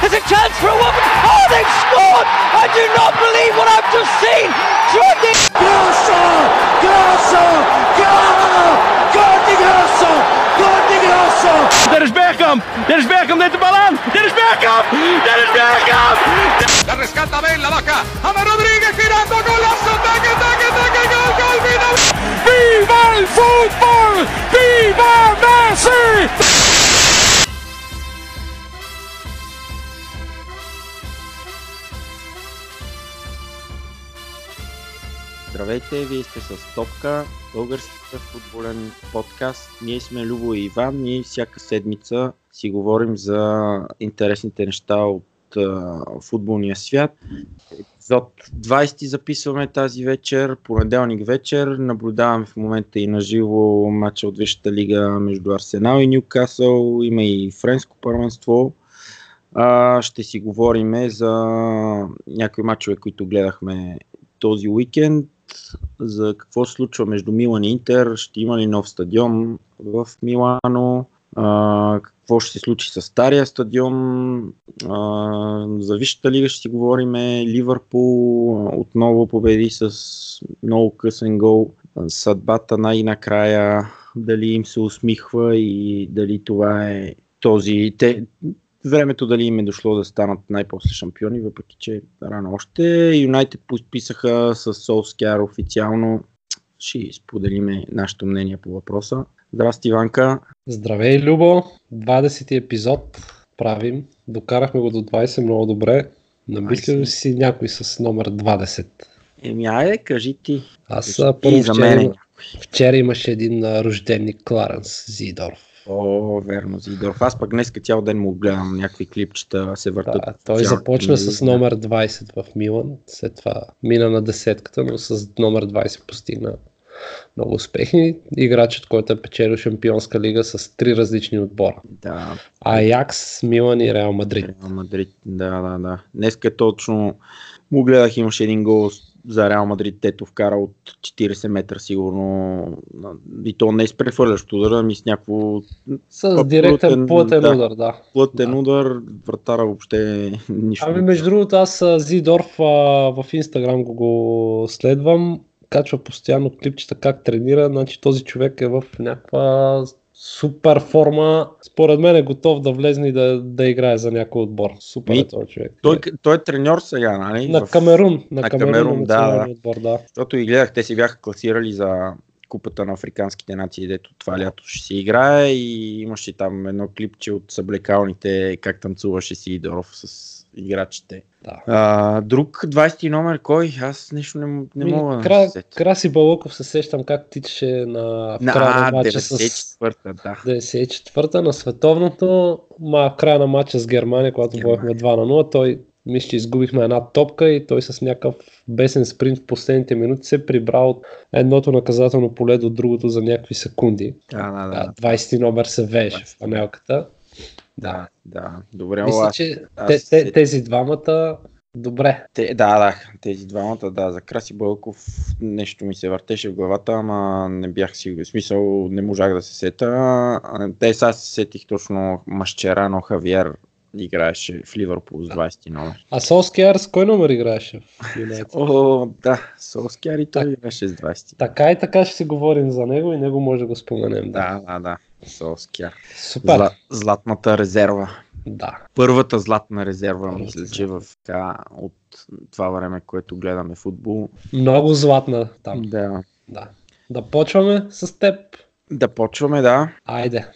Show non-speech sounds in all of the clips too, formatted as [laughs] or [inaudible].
There's a chance for a woman! Oh, they've scored! I do not believe what I've just seen! Jordi! Grosso! Grosso! Gol! Gol di Grosso! Gol di Grosso! Dennis Bergkamp! Dennis Bergkamp neemt de bal aan! Dennis Bergkamp! Dennis Bergkamp! La rescata Ben, la baja. Ama Rodríguez girando, golazo, taque, taque, taque, gol, gol, final. Viva el fútbol! Viva Messi! Здравейте, вие сте с Топка, българския футболен подкаст. Ние сме Любо и Иван и всяка седмица си говорим за интересните неща от а, футболния свят. Епизод 20 записваме тази вечер, понеделник вечер. Наблюдаваме в момента и на живо матча от Висшата лига между Арсенал и Ньюкасъл. Има и френско първенство. А, ще си говорим за някои матчове, които гледахме този уикенд за какво се случва между Милан и Интер, ще има ли нов стадион в Милано, а, какво ще се случи с стария стадион, а, за Висшата лига ще си говорим, Ливърпул отново победи с много късен гол, съдбата най-накрая, дали им се усмихва и дали това е този, те, времето дали им е дошло да станат най-после шампиони, въпреки че рано още. Юнайтед подписаха с Солскяр официално. Ще споделиме нашето мнение по въпроса. Здрасти, Иванка. Здравей, Любо! 20 епизод правим. Докарахме го до 20 много добре. Намислил ли си някой с номер 20? Еми, айде, кажи ти. Аз първо вчера, вчера имаше един рожденник Кларенс Зидоров. О, верно, Зидоров. Аз пък днес цял ден му гледам някакви клипчета, се въртат. Да, той започна с номер 20 в Милан, след това мина на десетката, но с номер 20 постигна много успехи. Играчът, който е печелил Шампионска лига с три различни отбора. Да, Аякс, Милан и Реал Мадрид. Реал Мадрид, да, да, да. Днеска точно му гледах, имаше един гол за Реал Мадрид, тето вкара от 40 метра сигурно. И то не е с прехвърлящ удар, ами с някакво С Плътен, директен плътен да. удар, да. плътен Да. удар, вратара въобще нищо. Ами между другото аз Зидорф а, в Инстаграм го, го следвам, качва постоянно клипчета как тренира, значи този човек е в някаква супер форма. Според мен е готов да влезне и да, да играе за някой отбор. Супер е Ми, този човек. Той, той е треньор сега, нали? на Камерун. На, на Камерун, Камерун, да, националния отбор, да. Защото и гледах, те си бяха класирали за купата на африканските нации, дето това лято ще си играе и имаше там едно клипче от съблекалните, как танцуваше си Идоров с играчите. Да. А, друг 20 номер, кой? Аз нещо не, не Ми, мога Кра, да се сетя. Краси Балъков се сещам как тичаше на в На, края на матча с 94-та, да. 94-та на световното, ма в края на матча с Германия, когато Германия. водихме 2 на 0, той мисля, че изгубихме една топка и той с някакъв бесен спринт в последните минути се прибра от едното наказателно поле до другото за някакви секунди. Да, да, да. Да, 20 номер се вееше в 20. панелката. Да, да. Добре, Мисля, ала, че аз те, те, сетих. тези двамата, добре. Те, да, да, тези двамата, да, за Краси Бълков нещо ми се въртеше в главата, ама не бях сигурен. В смисъл, не можах да се сета. Те сега се сетих точно Машчерано Хавиер играеше в Ливърпул с 20 номер. А Солскияр с кой номер играеше в Юнайтед? О, да, Солскияр и той играеше с 20. Така и така ще си говорим за него и него може да го споменем. Да. Да, да, да. Солскияр. Супер. Зла, златната резерва. Да. Първата златна резерва, Първата мисля, че в така, от това време, което гледаме футбол. Много златна там. Да. Да. Да почваме с теб. Да почваме, да. Айде.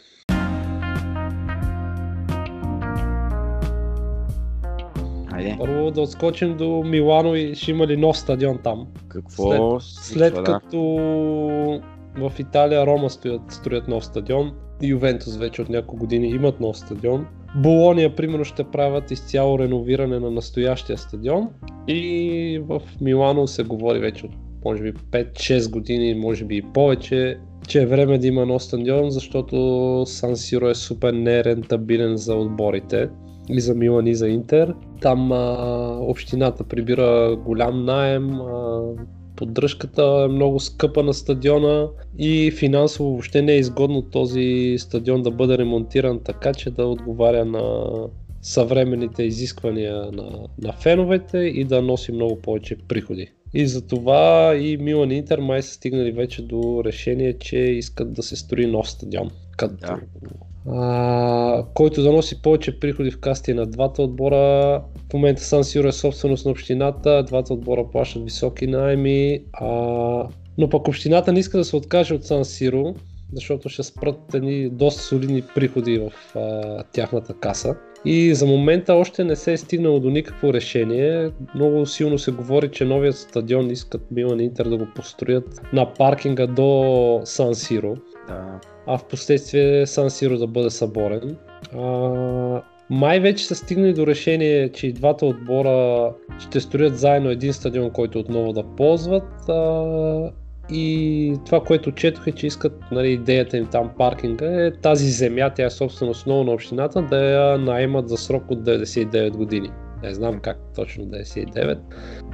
Айде. Първо да отскочим до Милано и ще има ли нов стадион там. Какво След, след случва, да? като в Италия Рома стоят, строят нов стадион, Ювентус вече от няколко години имат нов стадион. Болония, примерно, ще правят изцяло реновиране на настоящия стадион и в Милано се говори вече от може би 5-6 години, може би и повече, че е време да има нов стадион, защото Сан Сиро е супер нерентабилен за отборите и за Милан и за Интер. Там а, общината прибира голям найем, а, поддръжката е много скъпа на стадиона и финансово въобще не е изгодно този стадион да бъде ремонтиран така, че да отговаря на съвременните изисквания на, на феновете и да носи много повече приходи. И затова и Милан Интер май са стигнали вече до решение, че искат да се строи нов стадион. Като, Да. Който да носи повече приходи в касти на двата отбора. В момента Сан Сиро е собственост на общината, двата отбора плащат високи найеми, а, но пък общината не иска да се откаже от Сан Сиро, защото ще спрат едни доста солидни приходи в а, тяхната каса. И за момента още не се е стигнало до никакво решение. Много силно се говори, че новият стадион искат Милан и Интер да го построят на паркинга до Сан Сиро, Да. а в последствие Сан Сиро да бъде съборен. А, май вече са стигнали до решение, че и двата отбора ще строят заедно един стадион, който отново да ползват. А, и това, което четох е, че искат, нали, идеята им там паркинга е тази земя, тя е собственост много на общината, да я наемат за срок от 99 години. Не знам как точно 99.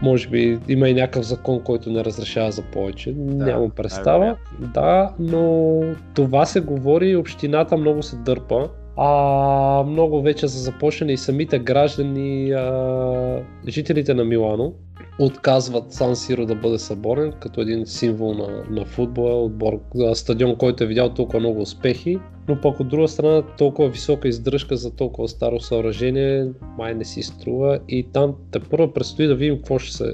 Може би има и някакъв закон, който не разрешава за повече. Нямам представа. Да, но това се говори, общината много се дърпа. А много вече са започнали и самите граждани, а, жителите на Милано, отказват Сан Сиро да бъде съборен като един символ на, на футбола, отбор, стадион, който е видял толкова много успехи, но пък от друга страна толкова висока издръжка за толкова старо съоръжение май не си струва. И там те първо предстои да видим какво ще се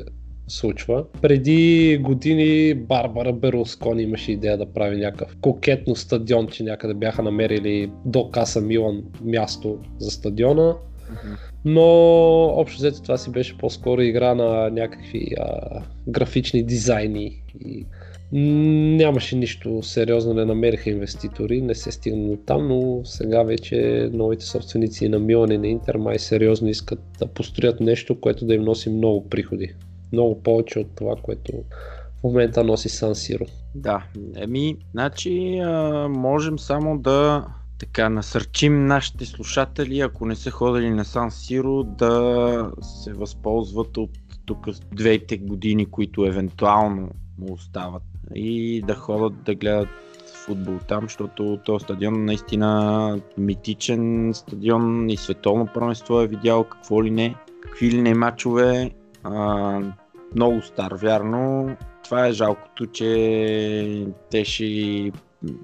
случва. Преди години Барбара Берлускони имаше идея да прави някакъв кокетно стадион, че някъде бяха намерили до Каса Милан място за стадиона. Но общо взето това си беше по-скоро игра на някакви а, графични дизайни и нямаше нищо сериозно, не намериха инвеститори, не се стигна до там, но сега вече новите собственици на Милан и на Интер май сериозно искат да построят нещо, което да им носи много приходи. Много повече от това, което в момента носи Сан Сиро. Да, еми, значи а, можем само да така насърчим нашите слушатели, ако не са ходили на Сан Сиро, да се възползват от тук двете години, които евентуално му остават и да ходят да гледат футбол там, защото този стадион наистина митичен стадион и световно първенство е видял какво ли не, какви ли не мачове. Много стар, вярно. Това е жалкото, че те ще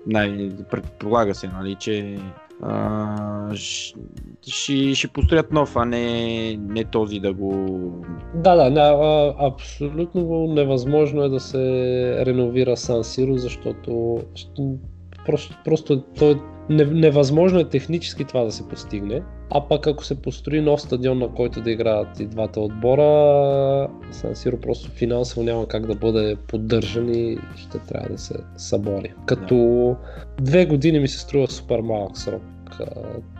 най- предполага се, нали, че а, ще, ще, построят нов, а не, не този да го... Да, да, не, а, абсолютно невъзможно е да се реновира Сан Сиро, защото просто, просто то не- невъзможно е технически това да се постигне. А пък ако се построи нов стадион, на който да играят и двата отбора, Сан Сиро просто финансово няма как да бъде поддържан и ще трябва да се събори. Като две години ми се струва супер малък срок.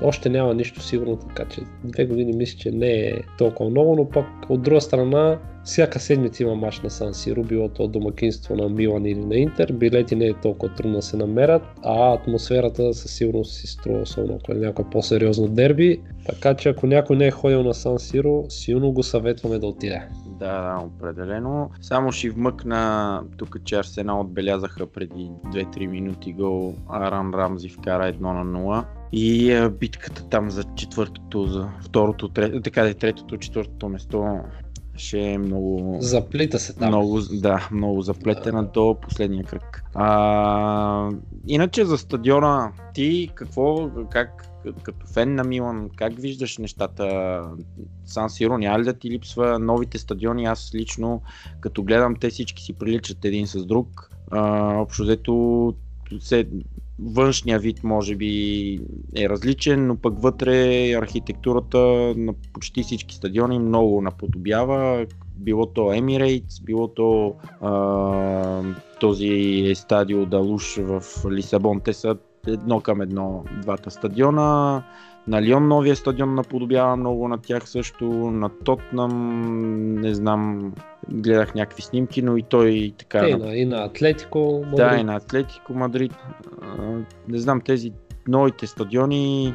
Още няма нищо сигурно, така че две години мисля, че не е толкова много, но пък от друга страна всяка седмица има мач на Сан Сиро, било то домакинство на Милан или на Интер, билети не е толкова трудно да се намерят, а атмосферата със сигурност си струва, особено ако е някое по-сериозно дерби, така че ако някой не е ходил на Сан Сиро, силно го съветваме да отиде. Да, да, определено. Само ще вмъкна тук, че Арсенал отбелязаха преди 2-3 минути гол. Аран Рамзи вкара 1 на 0. И а, битката там за четвъртото, за второто, трето, така да е третото, четвъртото место ще е много... Заплита се там. Много, да, много заплетена до последния кръг. А, иначе за стадиона, ти какво, как, като фен на Милан, как виждаш нещата? Сан Сиро няма ли да ти липсва новите стадиони? Аз лично, като гледам, те всички си приличат един с друг. А, общо взето, се, външния вид може би е различен, но пък вътре архитектурата на почти всички стадиони много наподобява. Било то Emirates, било то а, този стадио Далуш в Лисабон. Те са едно към едно двата стадиона. На Лион новия стадион наподобява много на тях също, на Тотнам, не знам, гледах някакви снимки, но и той така... И на, и на Атлетико Мадрид. Да, и на Атлетико Мадрид. Не знам, тези новите стадиони,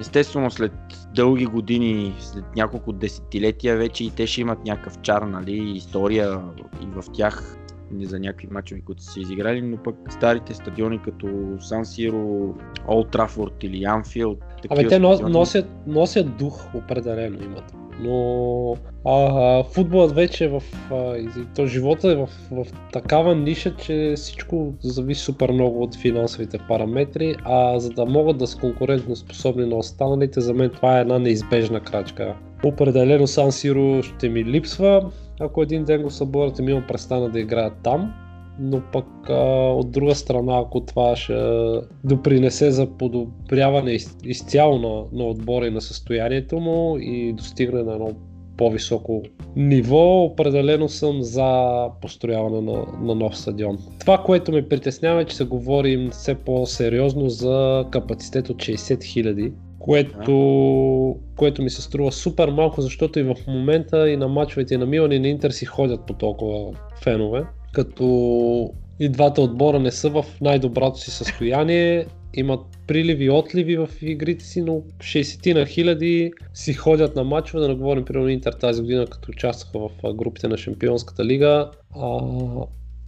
естествено след дълги години, след няколко десетилетия вече и те ще имат някакъв чар, нали, история и в тях не за някакви мачове, които са се изиграли, но пък старите стадиони като Сан Сиро, Олд Трафорд или Анфилд. Абе, те носят, носят дух, определено имат. Но а, футболът вече е в а, то живота е в, в такава ниша, че всичко зависи супер много от финансовите параметри, а за да могат да са конкурентно способни на останалите, за мен това е една неизбежна крачка. Определено Сан Сиро ще ми липсва, ако един ден го съборят и ми имам престана да играят там. Но пък а, от друга страна, ако това ще допринесе за подобряване из, изцяло на, на отбора и на състоянието му и достигне на едно по-високо ниво, определено съм за построяване на, на нов стадион. Това, което ме притеснява е, че се говорим все по-сериозно за капацитет от 60 000 което, което ми се струва супер малко, защото и в момента и на мачовете и на Милан и на Интер си ходят по толкова фенове, като и двата отбора не са в най-доброто си състояние, имат приливи и отливи в игрите си, но 60 на хиляди си ходят на мачове, да не говорим примерно Интер тази година, като участваха в групите на Шампионската лига. А,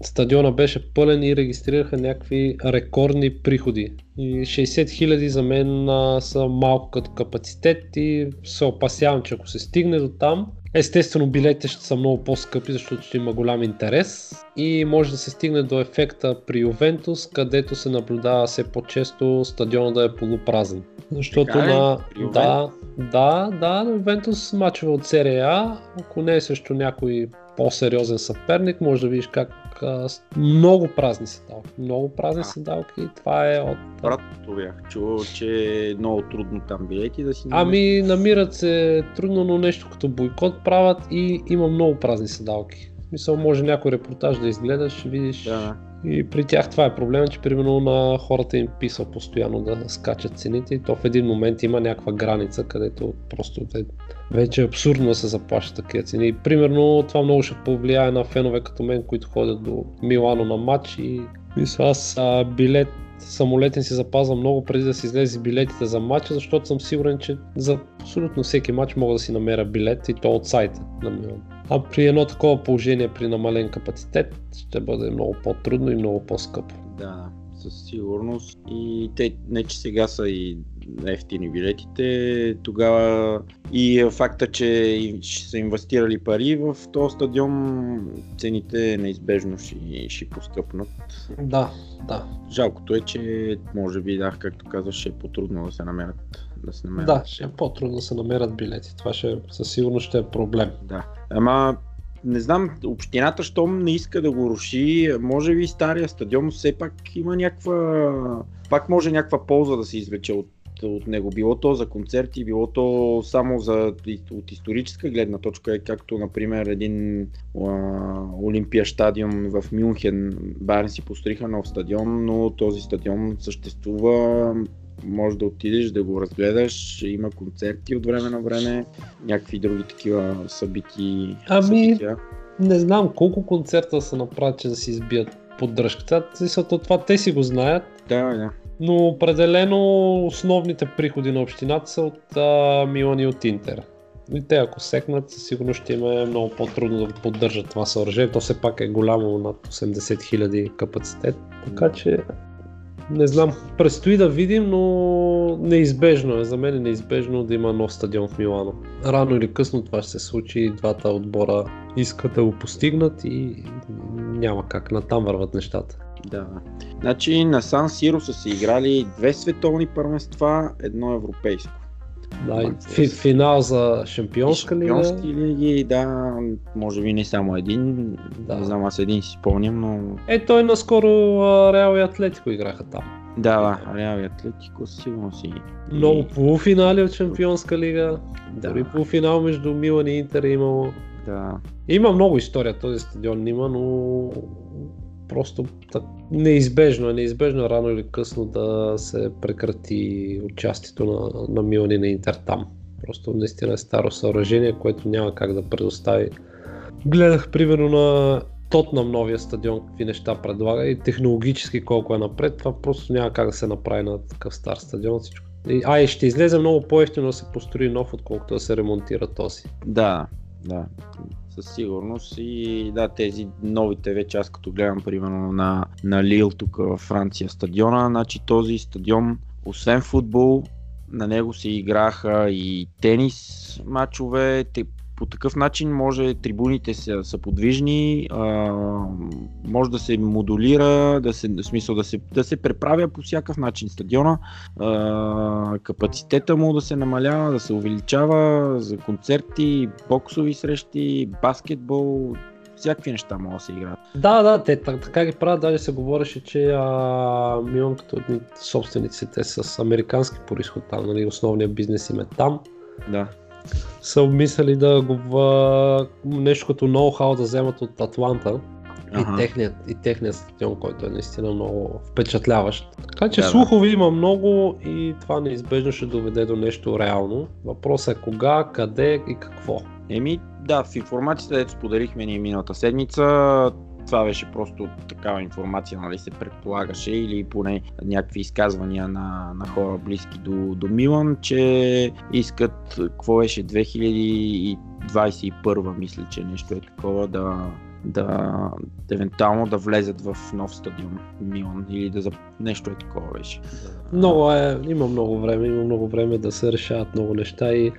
стадиона беше пълен и регистрираха някакви рекордни приходи. И 60 хиляди за мен а, са малко като капацитет и се опасявам, че ако се стигне до там, естествено билетите ще са много по-скъпи, защото ще има голям интерес и може да се стигне до ефекта при Ювентус, където се наблюдава все по-често стадиона да е полупразен. Защото така на... Да, да, да, на Ювентус мачове от серия А, ако не е също някой по-сериозен съперник, може да видиш как а, много празни седалки. Много празни а. седалки и това е от... Обратното бях чувал, че е много трудно там билети да си намерят. Ами намират се трудно, но нещо като бойкот правят и има много празни седалки. Мисъл, може някой репортаж да изгледаш, видиш. Да. И при тях това е проблема, че примерно на хората им писал постоянно да скачат цените и то в един момент има някаква граница, където просто вече е абсурдно да се заплащат такива цени. Примерно това много ще повлияе на фенове като мен, които ходят до Милано на матч и мисля аз а, билет самолетен си запазвам много преди да си излезе билетите за матча, защото съм сигурен, че за абсолютно всеки матч мога да си намеря билет и то от сайта на Милан. А при едно такова положение, при намален капацитет, ще бъде много по-трудно и много по-скъпо. Да, със сигурност. И те не че сега са и ефтини билетите, тогава и факта, че ще са инвестирали пари в този стадион, цените неизбежно ще, ще поскъпнат. Да, да. Жалкото е, че може би, да, както казваш, ще е по-трудно да се намерят. Да, се намерят. да, ще е по-трудно да се намерят билети. Това ще, със сигурност ще е проблем. Да. Ама не знам, общината, щом не иска да го руши, може би стария стадион все пак има някаква, пак може някаква полза да се извлече от от него. Било то за концерти, било то само за, от историческа гледна точка, както например един Олимпия стадион в Мюнхен. Байерн си построиха нов стадион, но този стадион съществува може да отидеш да го разгледаш, има концерти от време на време, някакви други такива събити. Ами, събития. не знам колко концерта са направят, че да си избият поддръжката. Това те си го знаят. Да, да. Но определено основните приходи на общината са от а, Милан и от Интер. И те ако секнат, сигурно ще им е много по-трудно да поддържат това съоръжение. То все пак е голямо над 80 000 капацитет. Така че не знам, предстои да видим, но неизбежно е. За мен е неизбежно да има нов стадион в Милано. Рано или късно това ще се случи. Двата отбора искат да го постигнат и няма как. Натам върват нещата. Да. Значи на Сан Сиро са се играли две световни първенства, едно европейско. Да, и финал за шампионска лига. Шампионски лиги, да, може би не само един, да. не знам, аз един си спомням, но... Е, той наскоро Реал и Атлетико играха там. Да, да, Реал и Атлетико сигурно си. Много полуфинали от Шампионска лига. Да. Дори полуфинал между Милан и Интер е имало. Да. Има много история този стадион има, но просто неизбежно е, неизбежно е рано или късно да се прекрати участието на, на Милан на Интер там. Просто наистина е старо съоръжение, което няма как да предостави. Гледах примерно на Тотнам новия стадион, какви неща предлага и технологически колко е напред, това просто няма как да се направи на такъв стар стадион. Всичко. А и ще излезе много по-ефтино да се построи нов, отколкото да се ремонтира този. Да, да. Със сигурност. И да, тези новите вече аз като гледам примерно на, на Лил тук в Франция стадиона, значи този стадион, освен футбол, на него се играха и тенис матчове, те, по такъв начин може трибуните са, са подвижни, а, може да се модулира, да се, в смисъл да се, да се преправя по всякакъв начин стадиона, а, капацитета му да се намалява, да се увеличава за концерти, боксови срещи, баскетбол, всякакви неща могат да се играят. Да, да, те так- така ги правят, даже се говореше, че а, Милан като собствениците с американски происход там, нали, основният бизнес им е там, Да. Са обмисляли да го нещо като ноу-хау да вземат от Атланта Ага. и, техният, и техният стадион, който е наистина много впечатляващ. Така че Да, да. слухови има много и това неизбежно ще доведе до нещо реално. Въпросът е кога, къде и какво. Еми, да, в информацията, дето споделихме ние миналата седмица, това беше просто такава информация, нали се предполагаше или поне някакви изказвания на, на хора близки до, до Милан, че искат, какво беше, 2021 мисля, че нещо е такова, да, да евентуално да влезат в нов стадион Милан или да за... нещо е такова беше. Много е, има много време, има много време да се решават много неща и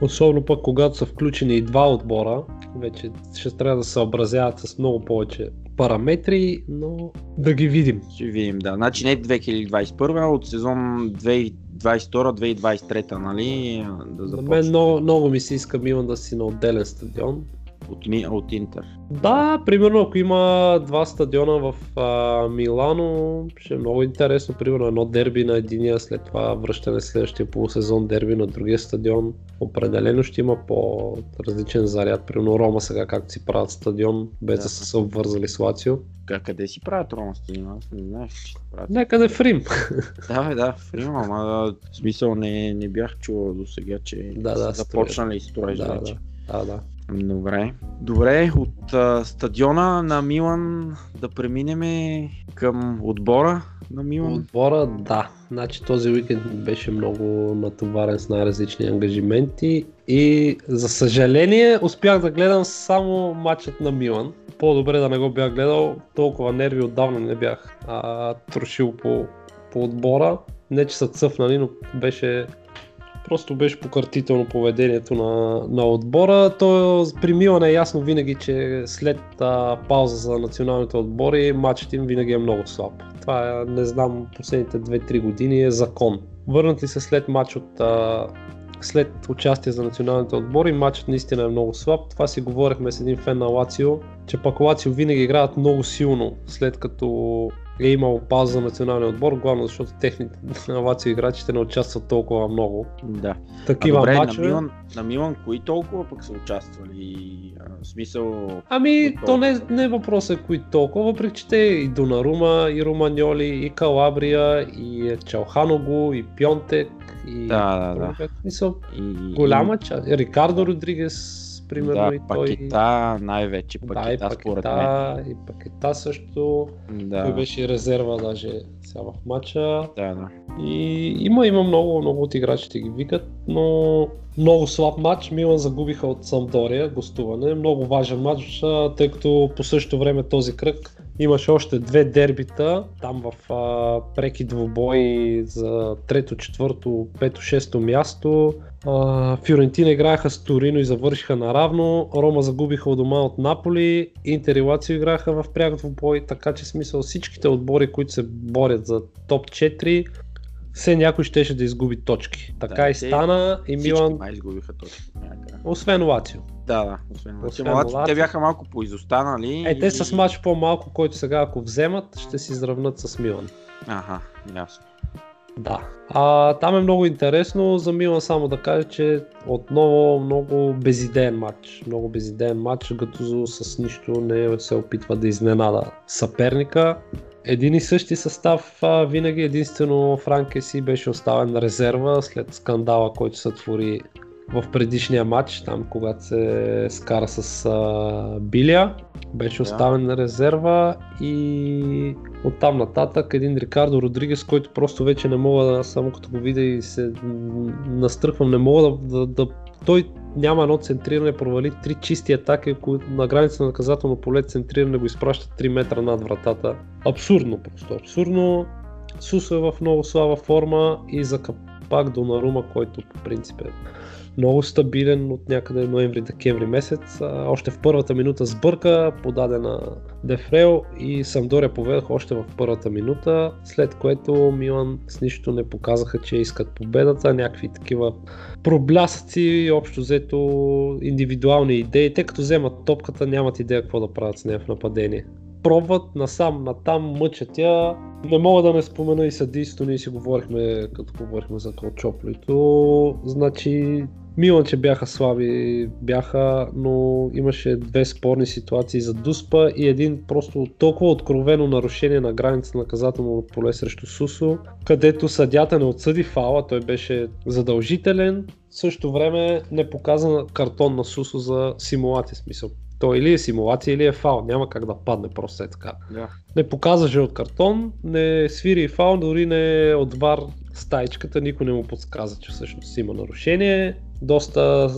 особено пък когато са включени и два отбора, вече ще трябва да се съобразяват с много повече параметри, но да ги видим. Ще видим, да. Значи не 2021, а от сезон 2022-2023, нали? Да За започне. мен много, много ми се иска Милан да си на отделен стадион. От, от Интер. Да, примерно ако има два стадиона в а, Милано, ще е много интересно. Примерно едно дерби на единия, след това връщане следващия полусезон дерби на другия стадион. Определено ще има по-различен заряд. Примерно Рома сега както си правят стадион, без да, Да. са се обвързали с Лацио. Ка- Къде си правят Рома стадион? Аз не знаех, че правят. Някъде в Рим. Да, [laughs] да, в Рим, ама в смисъл не, не бях чувал до сега, че Да, да, започнали строеж да, вече. да, да, да. Добре. Добре, от а, стадиона на Милан да преминем към отбора на Милан. Отбора, да. Значи този уикенд беше много натоварен с най-различни ангажименти и за съжаление успях да гледам само матчът на Милан. По-добре да не го бях гледал, толкова нерви отдавна не бях а, трошил по, по отбора. Не че са цъфнали, но беше Просто беше пократително поведението на, на отбора. То при Милан е ясно винаги, че след а, пауза за националните отбори, матчът им винаги е много слаб. Това е, не знам, последните 2-3 години е закон. Върнат ли се след матч от а, след участие за националните отбори, матчът наистина е много слаб. Това си говорихме с един фен на Лацио, че пак Лацио винаги играят много силно, след като е имал пауза за националния отбор, главно защото техните Лацио играчите не участват толкова много. Да. Такива а добре, матчове. на Милан, на Милан кои толкова пък са участвали? А, в смисъл... Ами, то не, не е въпросът кои толкова, въпреки че те и Донарума, и Романьоли, и Калабрия, и Чалханогу, и Пьонтек, и... Да, да, да. Мисъл, И, голяма част. Рикардо Родригес, примерно, да, и той... пакета, най-вече да, и пакета, според мен. пакета, и пакета също. Да, Той беше резерва даже сега в матча. да, да. И има, има много, много от играчите ги викат, но много слаб матч. Милан загубиха от Самдория, гостуване. Много важен матч, тъй като по същото време този кръг имаше още две дербита, там в а, преки двубои за трето, четвърто, пето, шесто място. Фиорентина играха с Торино и завършиха наравно. Рома загубиха от дома от Наполи. Интер и Лацио играха в пряк двубой, така че смисъл всичките отбори, които се борят за топ 4, все някой щеше да изгуби точки. Така Да, и те стана и Милан, май изгубиха някъде. освен Лацио. Да, да, освен, Освен Лацио, Лацио. те бяха малко поизостанали. Е, те и- с матч по-малко, който сега ако вземат, ще си изравнат с Милан. Аха, ясно. Да. А, там е много интересно. За Милан само да кажа, че отново много безидеен матч. Много безидеен матч. Гатузо с нищо не се опитва да изненада съперника. Един и същи състав а, винаги единствено Франкеси беше оставен резерва след скандала, който се твори в предишния матч, там когато се скара с а, Билия, беше оставен на резерва и оттам нататък един Рикардо Родригес, който просто вече не мога да, само като го видя и се настръхвам, не мога да, да, да той няма едно центриране, провали три чисти атаки, които на граница на наказателно поле центриране го изпращат 3 метра над вратата. Абсурдно просто, абсурдно. Сусо е в много слаба форма и за капак до Нарума, който по принцип е много стабилен от някъде ноември-декември месец. Още в първата минута сбърка, подадена Дефрел и Самдория поведах още в първата минута, след което Милан с нищо не показаха, че искат победата, някакви такива проблясъци, общо взето индивидуални идеи, те като вземат топката нямат идея какво да правят с нея в нападение пробват насам, натам, мъчат я. Не мога да не спомена и съдийството, ние си говорихме, като говорихме за Калчоплито. Значи Милан, че бяха слаби, бяха, но имаше две спорни ситуации за Дуспа и един просто толкова откровено нарушение на граница на наказателно поле срещу Сусо, където съдята не отсъди фала, той беше задължителен, в същото време не показа картон на Сусо за симулация, смисъл. Той или е симулация, или е фал. Няма как да падне просто е така. Да. Не показва жълт картон, не свири фал, дори не е от вар стайчката, никой не му подсказа, че всъщност има нарушение. Доста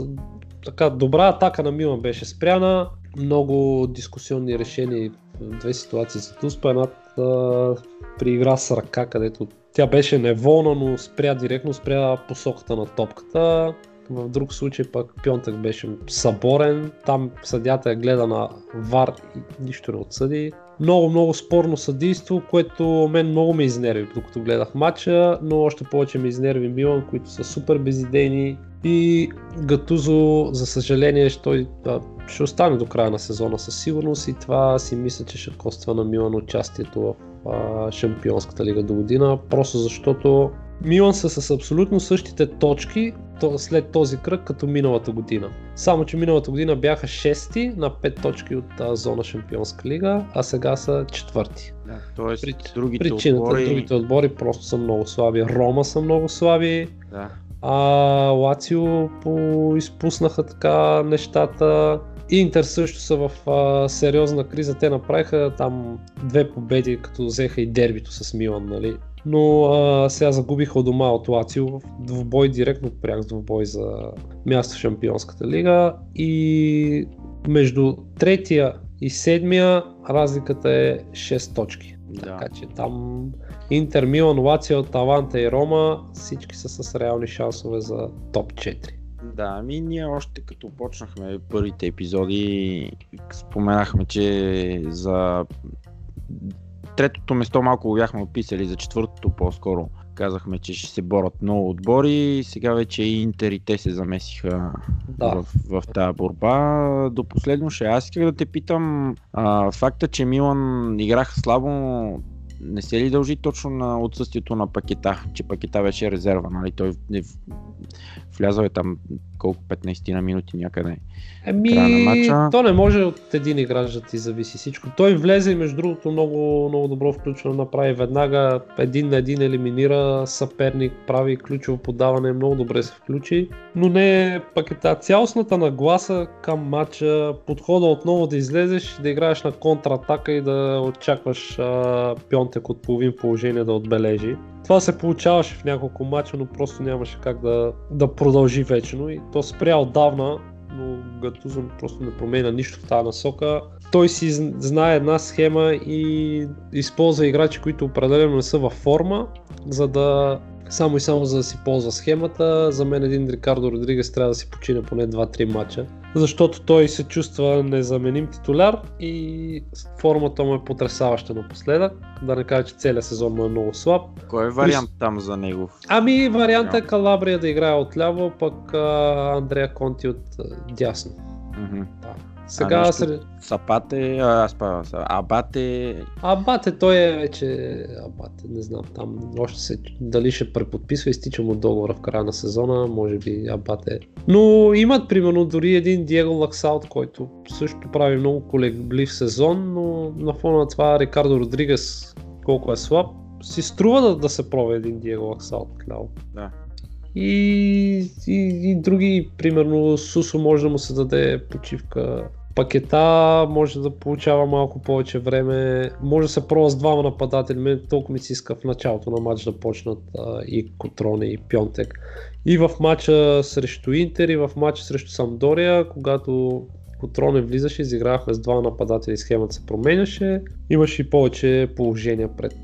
така добра атака на Милан беше спряна. Много дискусионни решения две ситуации за Туспа. Едната при игра с ръка, където тя беше неволна, но спря директно, спря посоката на топката. В друг случай пък Пьонтък беше съборен, там съдята е гледа на вар и нищо не отсъди. Много, много спорно съдейство, което мен много ме изнерви, докато гледах матча, но още повече ме изнерви Милан, които са супер безидейни и Гатузо, за съжаление, ще, да, ще остане до края на сезона със сигурност и това си мисля, че ще коства на Милан участието в а, Шампионската лига до година, просто защото Милан са с абсолютно същите точки след този кръг като миналата година. Само, че миналата година бяха 6 на 5 точки от а, зона Шампионска лига, а сега са четвърти. Да, тоест, При, другите причината, отбори... другите отбори просто са много слаби. Рома са много слаби. Да. А Лацио по... изпуснаха така нещата. Интер също са в а, сериозна криза. Те направиха там две победи, като взеха и дербито с Милан, нали? но а, сега загубиха от дома от Лацио в двубой, директно пряк двубой за място в Шампионската лига и между третия и седмия разликата е 6 точки. Да. Така че там Интер, Милан, Лацио, Таланта и Рома всички са с реални шансове за топ 4. Да, ами ние още като почнахме първите епизоди, споменахме, че за третото место малко го бяхме описали, за четвъртото по-скоро. Казахме, че ще се борят много отбори. Сега вече и Интер и те се замесиха да. в, в тази борба. До последно ще аз исках да те питам а, факта, че Милан играха слабо не се ли дължи точно на отсъствието на пакета, че пакета беше резерва, нали? Той е влязъл е там колко 15 на минути някъде. Еми, то не може от един играч да ти зависи всичко. Той влезе и между другото много, много добро включване направи веднага един на един елиминира съперник, прави ключово подаване, много добре се включи. Но не пакета. Цялостната нагласа към матча, подхода отново да излезеш, да играеш на контратака и да очакваш а, Пьонтек от половин положение да отбележи. Това се получаваше в няколко мача, но просто нямаше как да, да продължи вечно и то спря отдавна, но Гатузо просто не променя нищо в тази насока. Той си знае една схема и използва играчи, които определено не са във форма, за да само и само за да си ползва схемата. За мен един Рикардо Родригес трябва да си почине поне 2-3 мача, защото той се чувства незаменим титуляр и формата му е потрясаваща напоследък. Да не кажа, че целият сезон му е много слаб. Кой е вариант там за него? Ами варианта е Калабрия да играе отляво, пък а, Андрея Конти от а, дясно. Mm-hmm. Да. Сега нищо. сред... Сапате, а, аз Абате, Абате, той е вече... Абате, не знам, там още се... Дали ще преподписва, изтича му договора в края на сезона, може би Абате. Но имат, примерно, дори един Диего Лаксаут, който също прави много колеблив сезон, но на фона на това Рикардо Родригес, колко е слаб, си струва да, да се пробва един Диего Лаксаут ляво. Да. И, и, и други, примерно Сусо може да му се даде почивка. Пакета може да получава малко повече време. Може да се пробва с двама нападатели. Мен толкова ми се иска в началото на матч да почнат а, и Котроне и Пьонтек. И в матча срещу Интер и в матча срещу Самдория, когато Котроне влизаше, изигравахме с два нападатели, схемата се променяше. Имаше и повече положения пред,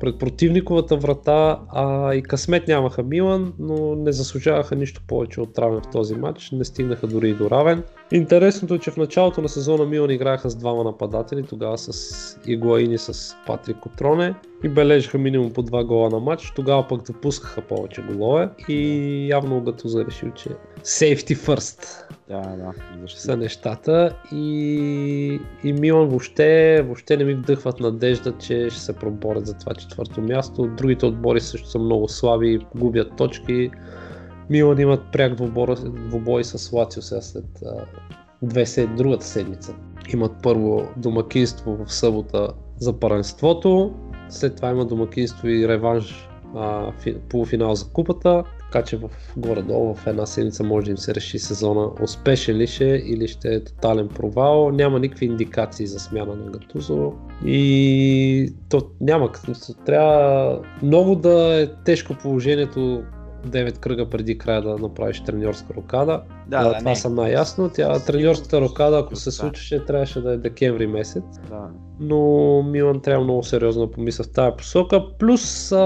пред противниковата врата, а и късмет нямаха Милан, но не заслужаваха нищо повече от равен в този матч, не стигнаха дори и до равен. Интересното е, че в началото на сезона Милан играеха с двама нападатели, тогава с Игуаин с Патрик Котроне и бележаха минимум по два гола на матч, тогава пък допускаха повече голове и явно Гатуза решил, че safety first да, да, защо? са нещата и, и Милан въобще, въобще не ми вдъхват надежда, че ще се проборят за това четвърто място. Другите отбори също са много слаби, губят точки. Милан имат пряк двубой с Лацио сега след а, две сед, другата седмица. Имат първо домакинство в събота за първенството, след това има домакинство и реванш а, фи, полуфинал за купата, така че в горе-долу в една седмица може да им се реши сезона успешен ли ще е или ще е тотален провал. Няма никакви индикации за смяна на Гатузо и то няма. Трябва много да е тежко положението 9 кръга преди края да направиш треньорска рокада. Да, да, да, това не. съм наясно. Тя треньорската рокада, ако се Да. случеше, трябваше да е декември месец Да. но Милан трябва много сериозно да помисля в тази посока. Плюс, а,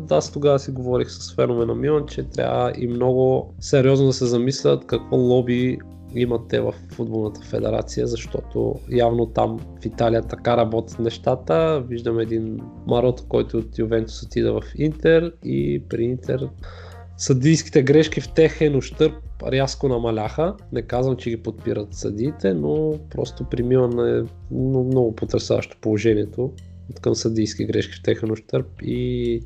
да, аз тогава си говорих с фенове на Милан, че трябва и много сериозно да се замислят какво лоби имат те в футболната федерация, защото явно там в Италия така работят нещата. Виждаме един Марота, който от Ювентус отида в Интер и при Интер съдийските грешки в техен ущърп рязко намаляха. Не казвам, че ги подпират съдиите, но просто при Милан е много, много потрясаващо положението от към съдийски грешки в техен ущърп и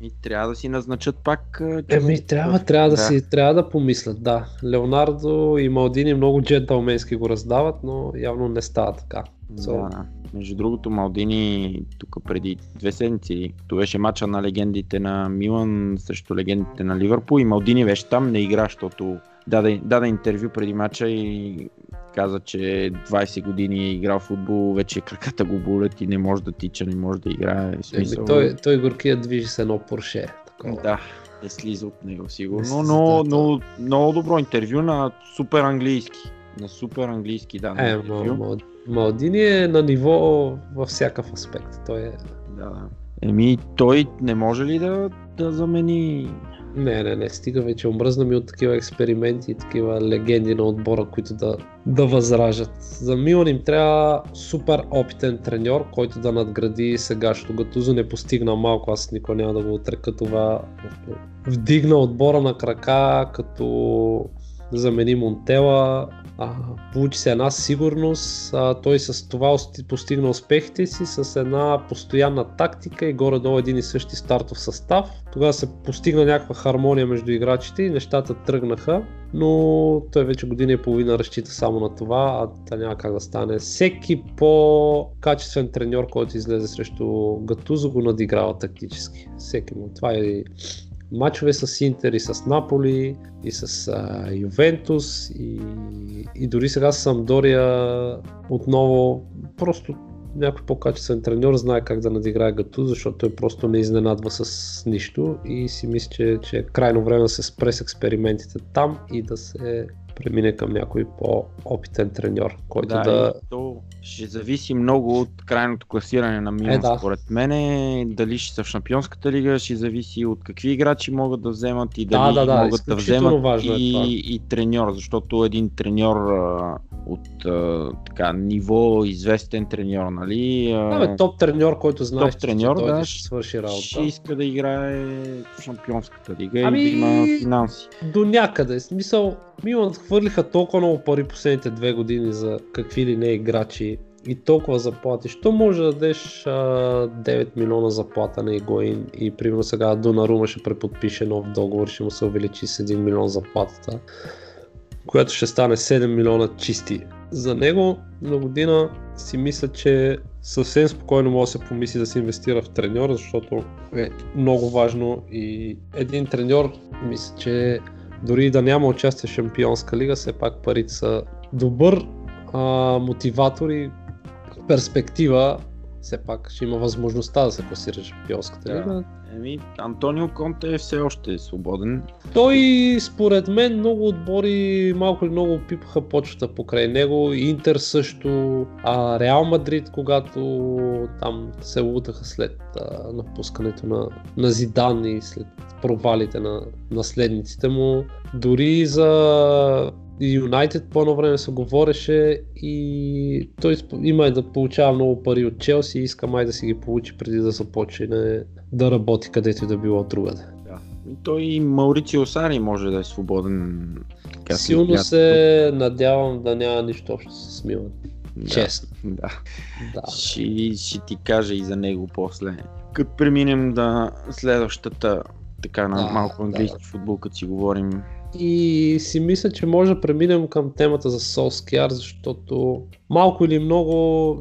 И трябва да си назначат пак. Еми, трябва, трябва да, Да. си, трябва да помислят, да. Леонардо и Малдини много джентълменски го раздават, но явно не става така. So, Да, да. Между другото, Малдини тук преди две седмици, като беше мача на легендите на Милан срещу легендите на Ливърпул и Малдини беше там, не игра, защото даде, даде интервю преди мача и каза, че 20 години е играл в футбол, вече краката го болят и не може да тича, не може да играе. Еми, смисъл, той, той горкия движи с едно Порше. Такова. Да, е слиза от него Не сигурно, но, но много добро интервю на супер английски. На супер английски, да. Е, Малдини е на ниво във всякакъв аспект. Той е... Да, да. Еми, той не може ли да, да замени... Не, не, не, стига вече. Омръзна ми от такива експерименти и такива легенди на отбора, които да, да възражат. За Милан им трябва супер опитен треньор, който да надгради сегашното Гатузо. Не постигна малко, аз никой няма да го отрека това. Вдигна отбора на крака, като замени Монтела, а, получи се една сигурност, а, той с това постигна успехите си с една постоянна тактика и горе-долу един и същи стартов състав. Тогава се постигна някаква хармония между играчите и нещата тръгнаха, но той вече година и половина разчита само на това, а това няма как да стане. Всеки по-качествен треньор, който излезе срещу Гатузо, го надиграва тактически. Всеки му. Това е Мачове с Интер и с Наполи, и с а, Ювентус, и, и дори сега с Самдория отново. Просто някой по-качествен треньор знае как да надиграе Гату, защото той просто не изненадва с нищо и си мисля, че, че е крайно време да се спре с експериментите там и да се премине към някой по-опитен треньор, който да... да... То ще зависи много от крайното класиране на Милан, Е, да. според мен. Дали ще са в Шампионската лига, ще зависи от какви играчи могат да вземат и Да, дали да, да, могат да вземат важно е и, това. и треньор, защото един треньор а, от а, така, ниво известен треньор, нали? а, Да, бе, топ треньор, който знае, топ треньор, че да, ще свърши работа. ще иска да играе в Шампионската лига Ами- и да има финанси. До някъде. Смисъл, Милан хвърлиха толкова много пари последните две години за какви ли не играчи и толкова заплати. Що може да дадеш а, 9 милиона заплата на Игоин и примерно сега Донарума ще преподпише нов договор, ще му се увеличи с 1 милион заплатата, която ще стане 7 милиона чисти. За него на година си мисля, че съвсем спокойно може да се помисли да се инвестира в треньор, защото е много важно и един треньор мисля, че дори да няма участие в Шампионска лига, все пак парите са добър а, мотиватор и перспектива, все пак ще има възможността да се класира Шампионската лига. Еми, Антонио Конте е все още свободен. Той, според мен, много отбори малко или много пипаха почвата покрай него. Интер също, а Реал Мадрид, когато там се лутаха след а, напускането на, на Зидан и след провалите на наследниците му. Дори за Юнайтед по едно време се говореше и той има да получава много пари от Челси и иска май да си ги получи преди да започне да работи където и да било другаде. Да. И той и Маурицио Сари може да е свободен. Така си Силно лятото. се надявам да няма нищо общо с Милан. Да, Честно. Да. Да. Ще, ще ти кажа и за него после. Като преминем да следващата така на Да, малко да, английски футбол, като си говорим. И си мисля, че може да преминем към темата за Солскияр, защото малко или много,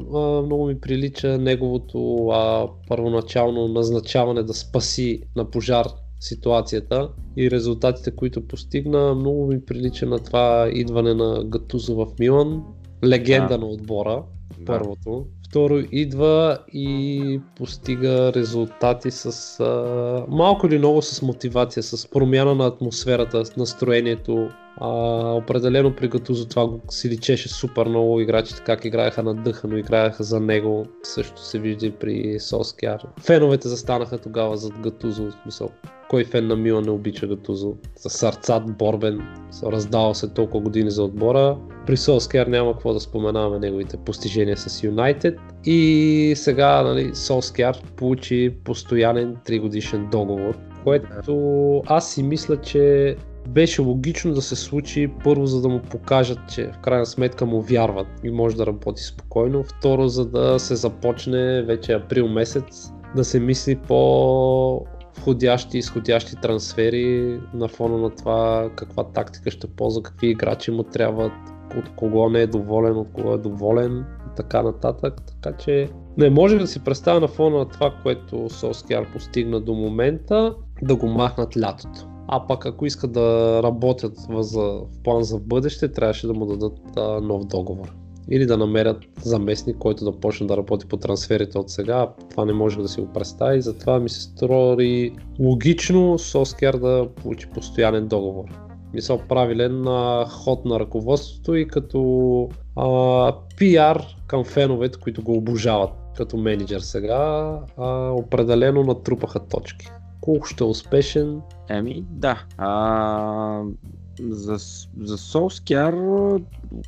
много ми прилича неговото а, първоначално назначаване да спаси на пожар ситуацията и резултатите, които постигна, много ми прилича на това идване на Гатузо в Милан, легенда Да. на отбора, Да. първото. Второ, идва и постига резултати с а, малко или много с мотивация, с промяна на атмосферата, с настроението. А, определено при Гатузо това го си личеше супер много играчите, как играеха надъхано, играеха за него. Също се вижда при Соскяр. Феновете застанаха тогава зад Гатузо, в смисъл. Кой фен на Мила не обича Гатузо? С сърцат борбен, раздавал се толкова години за отбора. При Солскер няма какво да споменаваме неговите постижения с Юнайтед. И сега нали, Солскер получи постоянен 3 годишен договор, което аз си мисля, че беше логично да се случи първо, за да му покажат, че в крайна сметка му вярват и може да работи спокойно. Второ, за да се започне вече април месец да се мисли по входящи и изходящи трансфери на фона на това каква тактика ще ползва, какви играчи му трябват, от кого не е доволен, от кого е доволен и така нататък. Така че не може да си представя на фона на това, което Солскияр постигна до момента, да го махнат лятото. А пък ако искат да работят за, в план за бъдеще, трябваше да му дадат а, нов договор. Или да намерят заместник, който да почне да работи по трансферите от сега. Това не може да си го представи. Затова ми се строи логично Соскер да получи постоянен договор. Мисъл правилен а, ход на ръководството и като а, пиар към феновете, които го обожават като менеджер сега, а, определено натрупаха точки. Колко ще е успешен, Еми, да. А, за, за Солскяр,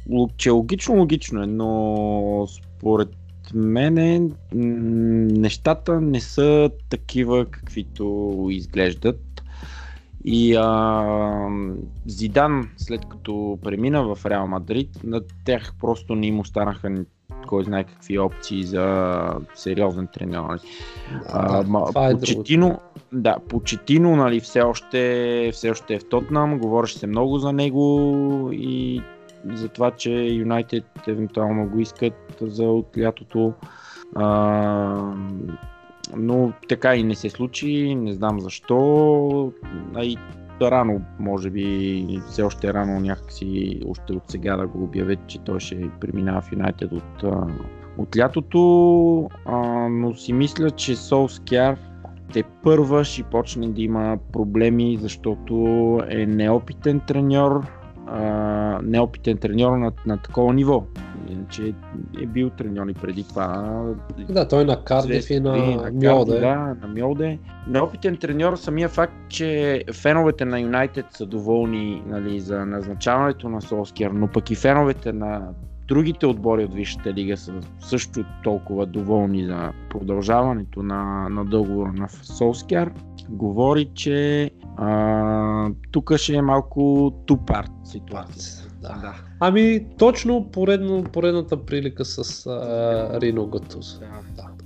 лог- че логично, логично е, но според мене нещата не са такива, каквито изглеждат. И а, Зидан, след като премина в Реал Мадрид, на тях просто не им останаха кой знае какви опции за сериозен тренер. нали. А, ма, това е. Почетино, да, Почетино, нали, все още, все още е в Тотнам, говореше се много за него и за това, че Юнайтед евентуално го искат за от лятото. А, но така и не се случи, не знам защо. А и рано, може би, все още рано някакси, още от сега да го обявят, че той ще преминава в Юнайтед от, от лятото. А, но си мисля, че Солскяр те първа ще почне да има проблеми, защото е неопитен треньор, а, неопитен треньор на, на такова ниво. Иначе е бил треньор и преди това. Да, той на Кардиф и на Звезди, Мьолде. Да, на Мьолде. Неопитен треньор, самия факт, че феновете на Юнайтед са доволни нали, за назначаването на Солскияр, но пък и феновете на другите отбори от Висшата лига са също толкова доволни за продължаването на, на договора на Солскияр, говори, че А, тук ще е малко two-part ситуация. Да. да. Ами, точно поредно, поредната прилика с а, Рино Гатус. Да,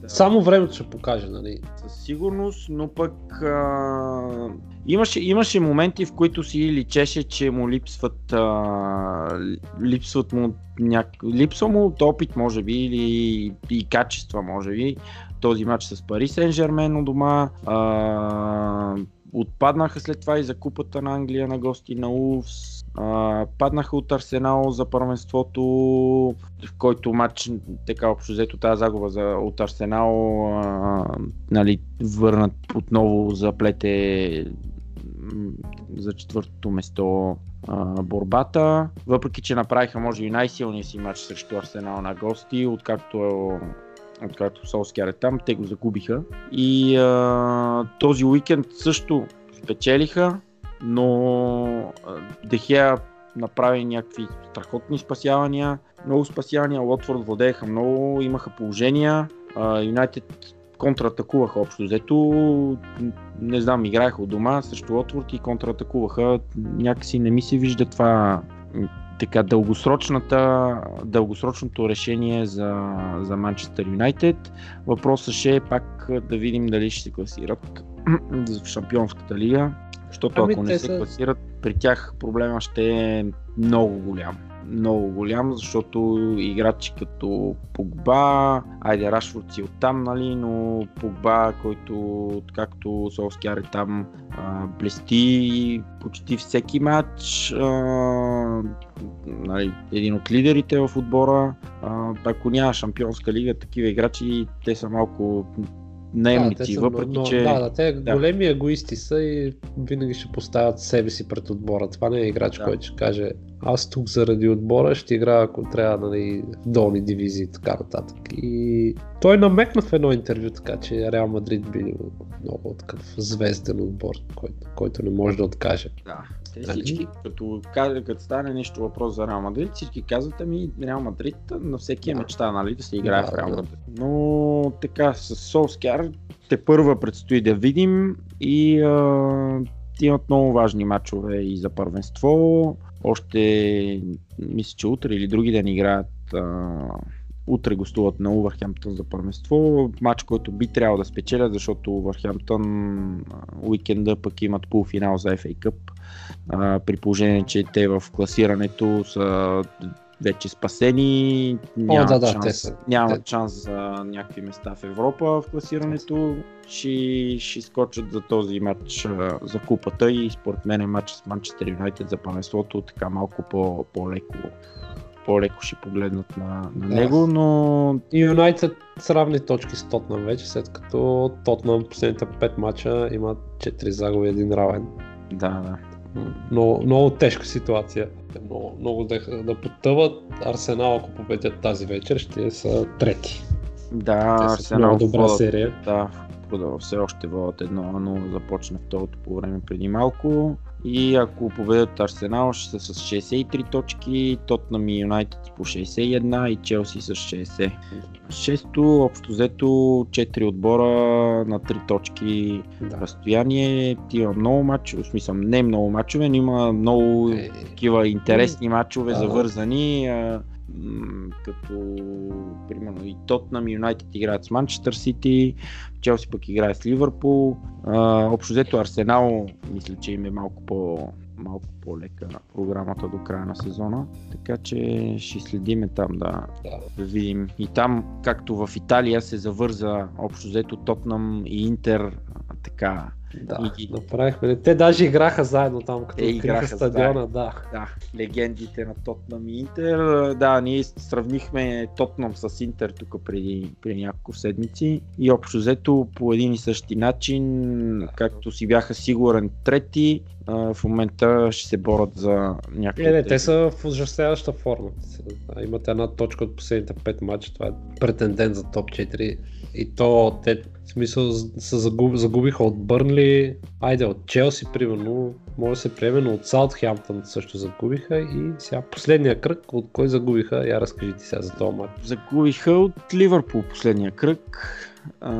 да. Само времето ще покаже, нали? Със сигурност, но пък а, имаше, имаше моменти, в които си личеше, че му липсват, а, липсват му няк... липсва му от опит, може би, или и качества, може би. Този матч с Пари Сен Жермен у дома. А, отпаднаха след това и за купата на Англия на гости на Улфс. А, паднаха от Арсенал за първенството, в който матч, така общо взето тази загуба за, от Арсенал, а, нали, върнат отново за плете за четвъртото место а, борбата. Въпреки, че направиха може и най-силния си матч срещу Арсенал на гости, откакто е откакто Солскияр е там, те го загубиха. И а, този уикенд също спечелиха, но Дехея направи някакви страхотни спасявания, много спасявания, Лотфорд владееха много, имаха положения, Юнайтед контратакуваха общо взето, не знам, играеха от дома срещу Лотфорд и контратакуваха, някакси не ми се вижда това така дългосрочната, дългосрочното решение за, за Манчестър Юнайтед. Въпросът ще е пак да видим дали ще се класират [clears throat] в Шампионската лига, защото ами ако не се са... класират, при тях проблема ще е много голям много голям, защото играчи като Погба, айде Рашфорд си оттам, нали, но Погба, който както Солскияр е там а, блести почти всеки матч, а, нали, един от лидерите в отбора. А, ако няма шампионска лига, такива играчи, те са малко наемници, да, въпреки но, че... Да, да, те да. големи егоисти са и винаги ще поставят себе си пред отбора. Това не е играч, да. който ще каже аз тук заради отбора ще играя, ако трябва нали, долни дивизии и така нататък. И той намекна в едно интервю, така че Реал Мадрид би много такъв звезден отбор, който, който не може да откаже. Да. Те нали? всички, като, като стане нещо въпрос за Реал Мадрид, всички казват, ами Реал Мадрид на всеки е мечта, нали, да се играе да, в Реал Мадрид. Но така, с Солскяр те първа предстои да видим и а, имат много важни матчове и за първенство. Още, мисля, че утре или други ден играят а, утре гостуват на Увърхемптън за първенство. Матч, който би трябвало да спечелят, защото Увърхемптън уикенда пък имат полуфинал за FA Cup. А, при положение, че те в класирането са вече спасени, няма, О, да, да, шанс, те са, няма те... шанс за някакви места в Европа в класирането. Ще, ще скочат за този матч за купата и според мен е матч с Манчестър Юнайтед за първенството така малко по, по-леко по-леко ще погледнат на, на да. него, но... Юнайтед с равни точки с Тотнам вече, след като Тотнам последните 5 мача имат 4 загуби, един равен. Да, да. Много, много тежка ситуация. Много, много да, да потъват. Арсенал, ако победят тази вечер, ще са трети. Да, Те Арсенал. Много добра водят, серия. Да, все още водят едно, но започна второто по време преди малко. И ако победят Арсенал, ще са с 63 точки, Тотнам и Юнайтед по 61 и Челси с 60. Шесто, общо взето 4 отбора на 3 точки да. разстояние. Има много мачове, в смисъл не много мачове, но има много е, такива интересни мачове, завързани като примерно и Тотнам и Юнайтед играят с Манчестър Сити, Челси пък играе с Ливърпул. Общо взето Арсенал мисля, че им е малко по малко по-лека програмата до края на сезона. Така че ще следиме там да, да видим. И там, както в Италия се завърза общо взето Тотнам и Интер така да, и... направихме. Те даже играха заедно там, като играха стадиона, заедно. да. Да, легендите на Тотнам и Интер. Да, ние сравнихме Тотнам с Интер тук преди, преди няколко седмици и общо взето по един и същи начин, както си бяха сигурен трети, в момента ще се борят за някакви. Не, не, те са в ужасяваща форма. Имат една точка от последните 5 мача, това е претендент за топ 4 и то те в смисъл се загуб, загубиха от Бърнли, айде от Челси примерно, може да се приеме, но от Саутхемптън също загубиха и сега последния кръг, от кой загубиха, я разкажи ти сега за този матч. Загубиха от Ливърпул последния кръг. А,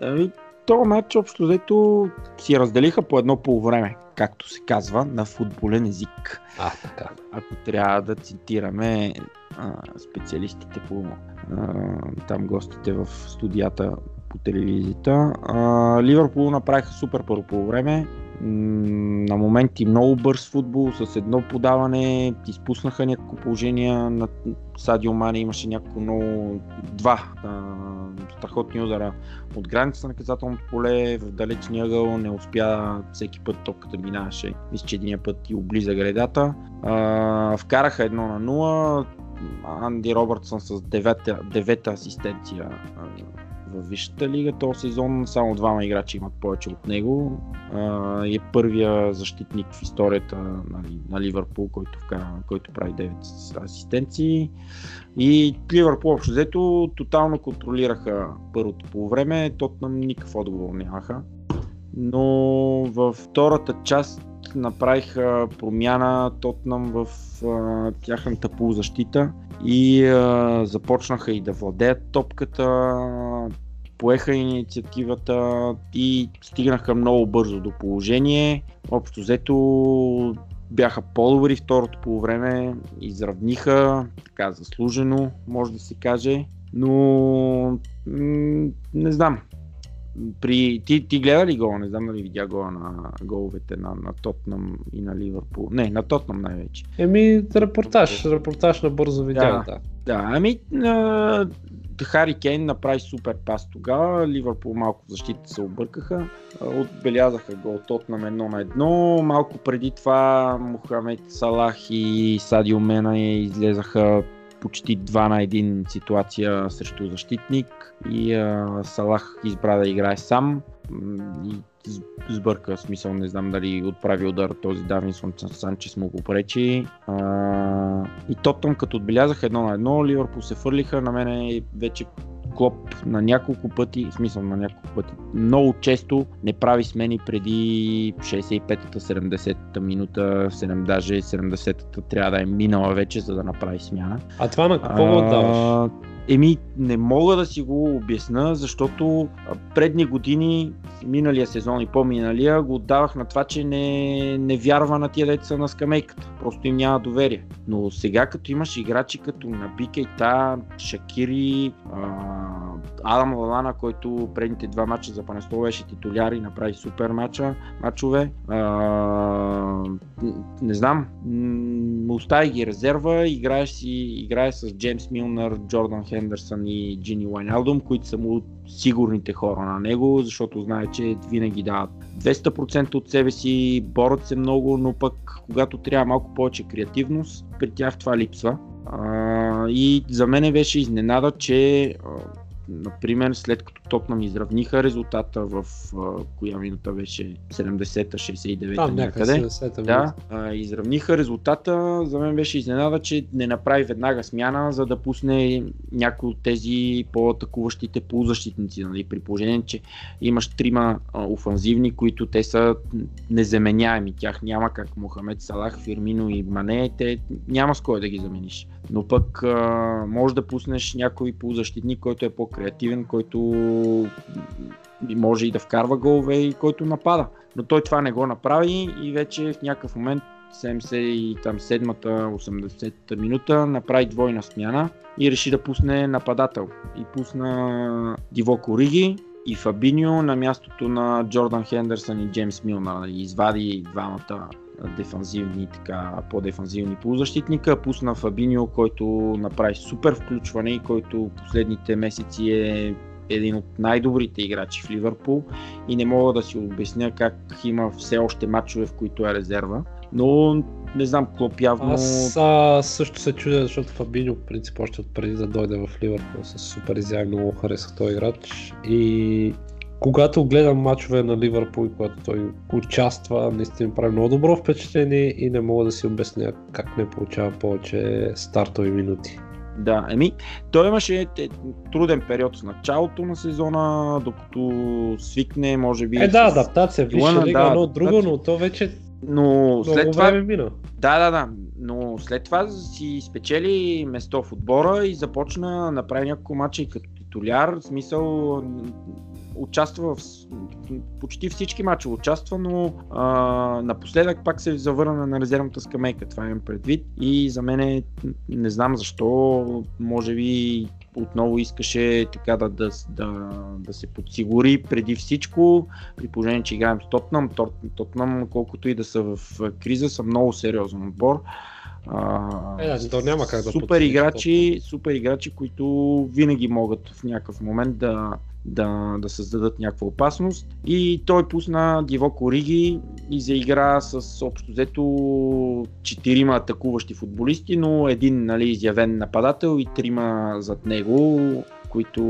ами, то матч общо взето си разделиха по едно полувреме, както се казва на футболен език. А, така. Ако трябва да цитираме а, специалистите по а, там гостите в студията по телевизията. Ливърпул направиха супер първо по време. На моменти много бърз футбол, с едно подаване, изпуснаха някакво положения на Садио Мане, имаше някакво много два страхотни удара от границата на наказателното поле, в далечния ъгъл, не успя всеки път топката минаваше. Мисля, че един път и облиза гредата. Вкараха едно на 0, Анди Робъртсън с девета, девета асистенция в Висшата лига. Този сезон само двама играчи имат повече от него. е първия защитник в историята нали, на Ливърпул, който, който прави 9 асистенции. И Ливърпул общо взето тотално контролираха първото по време. Тотнам никакъв отговор нямаха. Но във втората част направиха промяна Тотнам в а, тяхната полузащита и а, започнаха и да владеят топката, поеха инициативата и стигнаха много бързо до положение. Общо взето бяха по-добри второто по време, изравниха, така заслужено, може да се каже, но м- не знам, при... Ти, ти гледа ли гола? Не знам дали видя гола на головете на, на Тотнам и на Ливърпул. Не, на Тотнам най-вече. Еми, репортаж, репортаж на бързо видях, да. Да, да ами а, Хари Кейн направи супер пас тогава, Ливърпул малко в защита се объркаха, отбелязаха гол Тотнам едно на едно, малко преди това Мохамед Салах и Садио Мена излезаха почти 2 на 1 ситуация срещу защитник и а, Салах избра да играе сам и сбърка, смисъл не знам дали отправи удар този Давинсон Санчес му го пречи. А, и Тоттън като отбелязах едно на едно, Ливърпул се фърлиха, на мене вече Клоп на няколко пъти, в смисъл на няколко пъти, много често не прави смени преди 65-та, 70-та минута, 7, даже 70-та трябва да е минала вече, за да направи смяна. А това на какво го отдаваш? Еми, не мога да си го обясна, защото предни години, миналия сезон и по-миналия, го отдавах на това, че не, не вярва на тия деца на скамейката. Просто им няма доверие. Но сега, като имаш играчи като Наби Кейта, Шакири, Адам Лалана, който предните два мача за Панестол беше титуляр и направи супер мача, мачове. А, не знам, остави ги резерва, играеш си, играе с Джеймс Милнер, Джордан Хендерсън и Джини Уайналдум, които са му сигурните хора на него, защото знае, че винаги дават 200% от себе си, борят се много, но пък когато трябва малко повече креативност, при тях това липсва. А, и за мен беше изненада, че Например, след като Тотнам изравниха резултата в а, коя минута беше 70-та, 69-та някъде. да, а, изравниха резултата. За мен беше изненада, че не направи веднага смяна, за да пусне някои от тези по-атакуващите полузащитници. Нали? При положение, че имаш трима а, офанзивни, които те са незаменяеми. Тях няма как Мохамед Салах, Фирмино и Мане. Те няма с кой да ги замениш но пък а, може да пуснеш някой полузащитник, който е по-креативен, който може и да вкарва голове и който напада. Но той това не го направи и вече в някакъв момент 70 и там 7-та, 80-та минута направи двойна смяна и реши да пусне нападател. И пусна Диво Риги и Фабиньо на мястото на Джордан Хендерсън и Джеймс Милнар. Извади двамата дефанзивни, така, по-дефанзивни полузащитника. Пусна Фабиньо, който направи супер включване и който последните месеци е един от най-добрите играчи в Ливърпул и не мога да си обясня как има все още матчове, в които е резерва. Но не знам, Клоп явно... Аз а, също се чудя, защото Фабиньо, в принцип, още преди да дойде в Ливърпул с супер изяви, много харесах този играч и когато гледам мачове на Ливърпул когато той участва, наистина прави много добро впечатление и не мога да си обясня как не получава повече стартови минути. Да, еми, той имаше труден период в началото на сезона, докато свикне, може би. Е, да, адаптация, виж, лига, да, едно друго, но то вече но след това... мина. Да, да, да. Но след това си спечели место в отбора и започна да направи няколко мача и като титуляр. В смисъл участва в почти всички мача участва, но а, напоследък пак се завърна на резервната скамейка, това имам предвид и за мен е, не знам защо, може би отново искаше така да, да, да, да се подсигури преди всичко, при положение, че играем с Тотнам. Тот- Тотнам, колкото и да са в криза, са много сериозен отбор. А, Е, то няма как да супер играчи, супер играчи, които винаги могат в някакъв момент да, да, да създадат някаква опасност. И той пусна Дивок Ориги и заигра с общо взето четирима атакуващи футболисти, но един нали, изявен нападател и трима зад него, които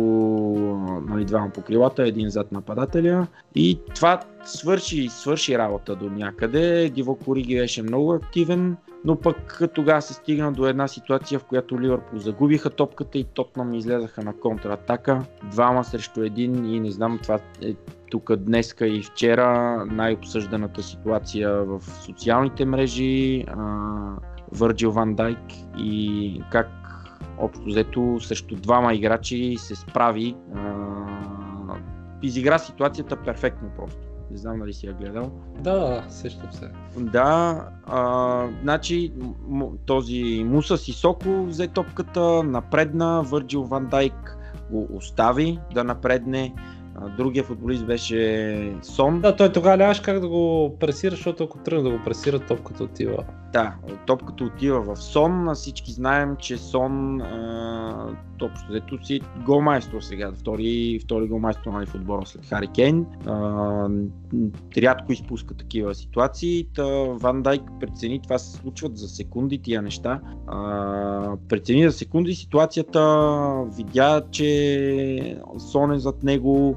нали, двама по крилата, един зад нападателя. И това свърши, свърши работа до някъде. Дивок Ориги беше много активен, но пък тогава се стигна до една ситуация, в която Ливърпул загубиха топката и Тотнам излезаха на контратака. Двама срещу един и не знам, това е тук днеска и вчера най-обсъжданата ситуация в социалните мрежи. Върджил Ван Дайк и как общо взето срещу двама играчи се справи. А, изигра ситуацията перфектно просто. Не знам дали си я гледал. Да, сещам се. Да, а, значи този Муса Сисоко взе топката, напредна, Върджил Ван Дайк го остави да напредне. Другия футболист беше Сон. Да, той тогава нямаш как да го пресира, защото ако тръгне да го пресира, топката отива. Да, топката отива в Сон. Всички знаем, че Сон а, общо взето си голмайстор сега, втори, втори голмайстор нали, в отбора след Хари Кейн. А, рядко изпуска такива ситуации. Та Ван Дайк прецени, това се случват за секунди тия неща. А, прецени за секунди ситуацията, видя, че Сон е зад него,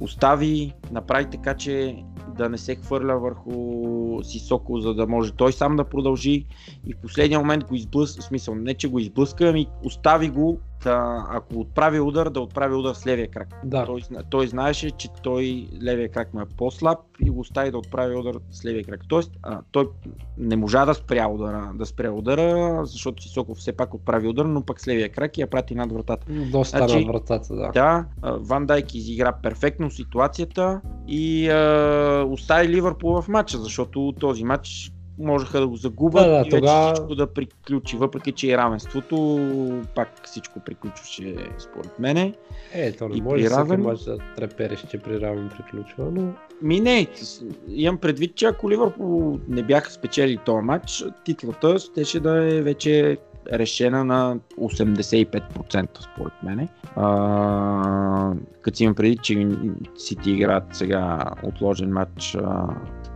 остави, направи така, че да не се хвърля върху Сисоко, за да може той сам да продължи и в последния момент го изблъска, в смисъл не че го изблъска, ами остави го, да, ако отправи удар, да отправи удар с левия крак. Да. Той, той знаеше, че той левия крак му е по-слаб и го остави да отправи удар с левия крак. Тоест, а, той не можа да спря удара, да спря удара, защото Сисоков все пак отправи удар, но пък с левия крак и я прати над вратата. Доста Значи, на вратата, да. Да, Ван Дайк изигра перфектно ситуацията и а, остави Ливърпул в матча, защото този матч можеха да го загубят Да, да, и вече тогава- всичко да приключи, въпреки че и равенството, пак всичко приключваше според мене. Е, то не и може равен- мач да трепериш, че при равен приключва, но... Ми не, имам предвид, че ако Ливърпул не бяха спечели този матч, титлата щеше да е вече решена на 85% според мене. А, като имам предвид, че Сити играят сега отложен матч а,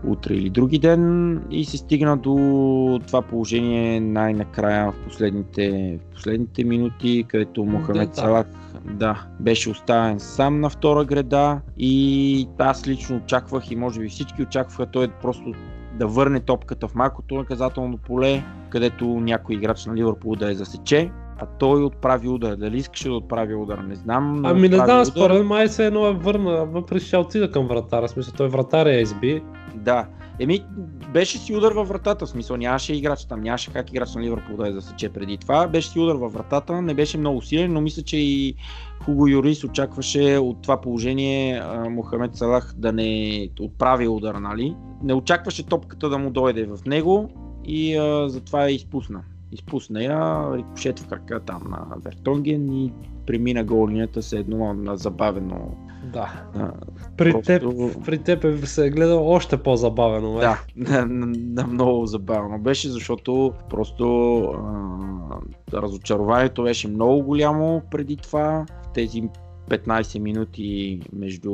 утре или други ден и се стигна до това положение най-накрая в последните, в последните минути, където Мохамед да. Салах да, беше оставен сам на втора града и аз лично очаквах и може би всички очакваха той просто да върне топката в малкото наказателно поле, където някой играч на Ливърпул да я засече, а той отправи удар. Дали искаше да отправи удар, не знам. но Ами не знам, според мен май се едно е върна, въпреки че отида към вратара, в смисъл той вратаря е изби. Да. Еми, беше си удар във вратата, в смисъл нямаше играч там, нямаше как играч на Ливърпул да я засече преди това. Беше си удар във вратата, не беше много силен, но мисля, че и Хуго Юрис очакваше от това положение Мохамед Салах да не отправи удар, нали? Не очакваше топката да му дойде в него и а, затова я изпусна. Изпусна я, рикошет в крака там на Вертонген и премина гол линията се едно на забавено. Да. А, При, Просто- теб, при теб е- се е гледал още по-забавено. Е. Да, [laughs] на, на, на много забавно беше, защото просто а, разочарованието беше много голямо преди това. В тези 15 минути между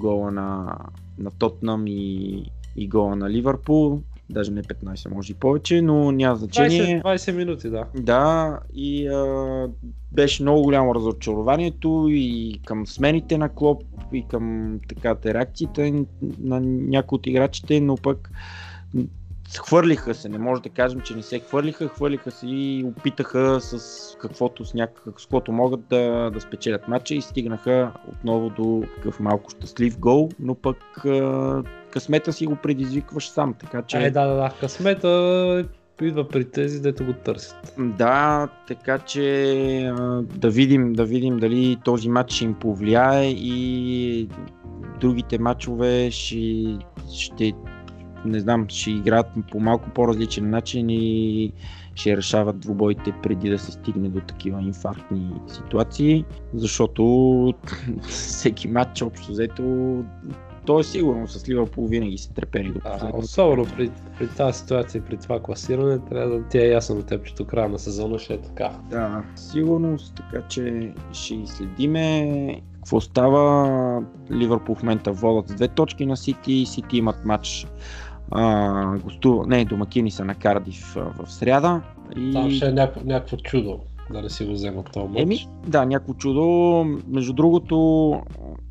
гола на, на Тотнам и, и гола на Ливърпул. Даже не 15, може и повече, но няма значение. 20, 20 минути, да. Да, и а, беше много голямо разочарованието и към смените на Клоп, и към така реакциите на някои от играчите, но пък м, хвърлиха се, не може да кажем, че не се хвърлиха, хвърлиха се и опитаха с каквото, с някакъв, с каквото могат да, да спечелят матча и стигнаха отново до такъв малко щастлив гол, но пък късмета си го предизвикваш сам, така че... Е, да, да, да. Късмета идва при тези, дето го търсят. Да, така че да видим, да видим дали този матч ще им повлияе и другите матчове ще, ще не знам, ще играят по малко по-различен начин и ще решават двубоите преди да се стигне до такива инфарктни ситуации, защото [laughs] всеки матч общо взето то е сигурно с Ливърпул винаги се трепери до последното. особено при, при тази ситуация при това класиране, трябва да ти е ясно на теб, че до края на сезона ще е така. Да, сигурност, така че ще следиме какво става. Ливърпул в момента водят с две точки на Сити. Сити имат матч а, гостува, не, домакини са на Кардив а, в сряда. И... Там ще е някакво, някакво чудо да не си го вземат този матч. Еми, да, някакво чудо. Между другото,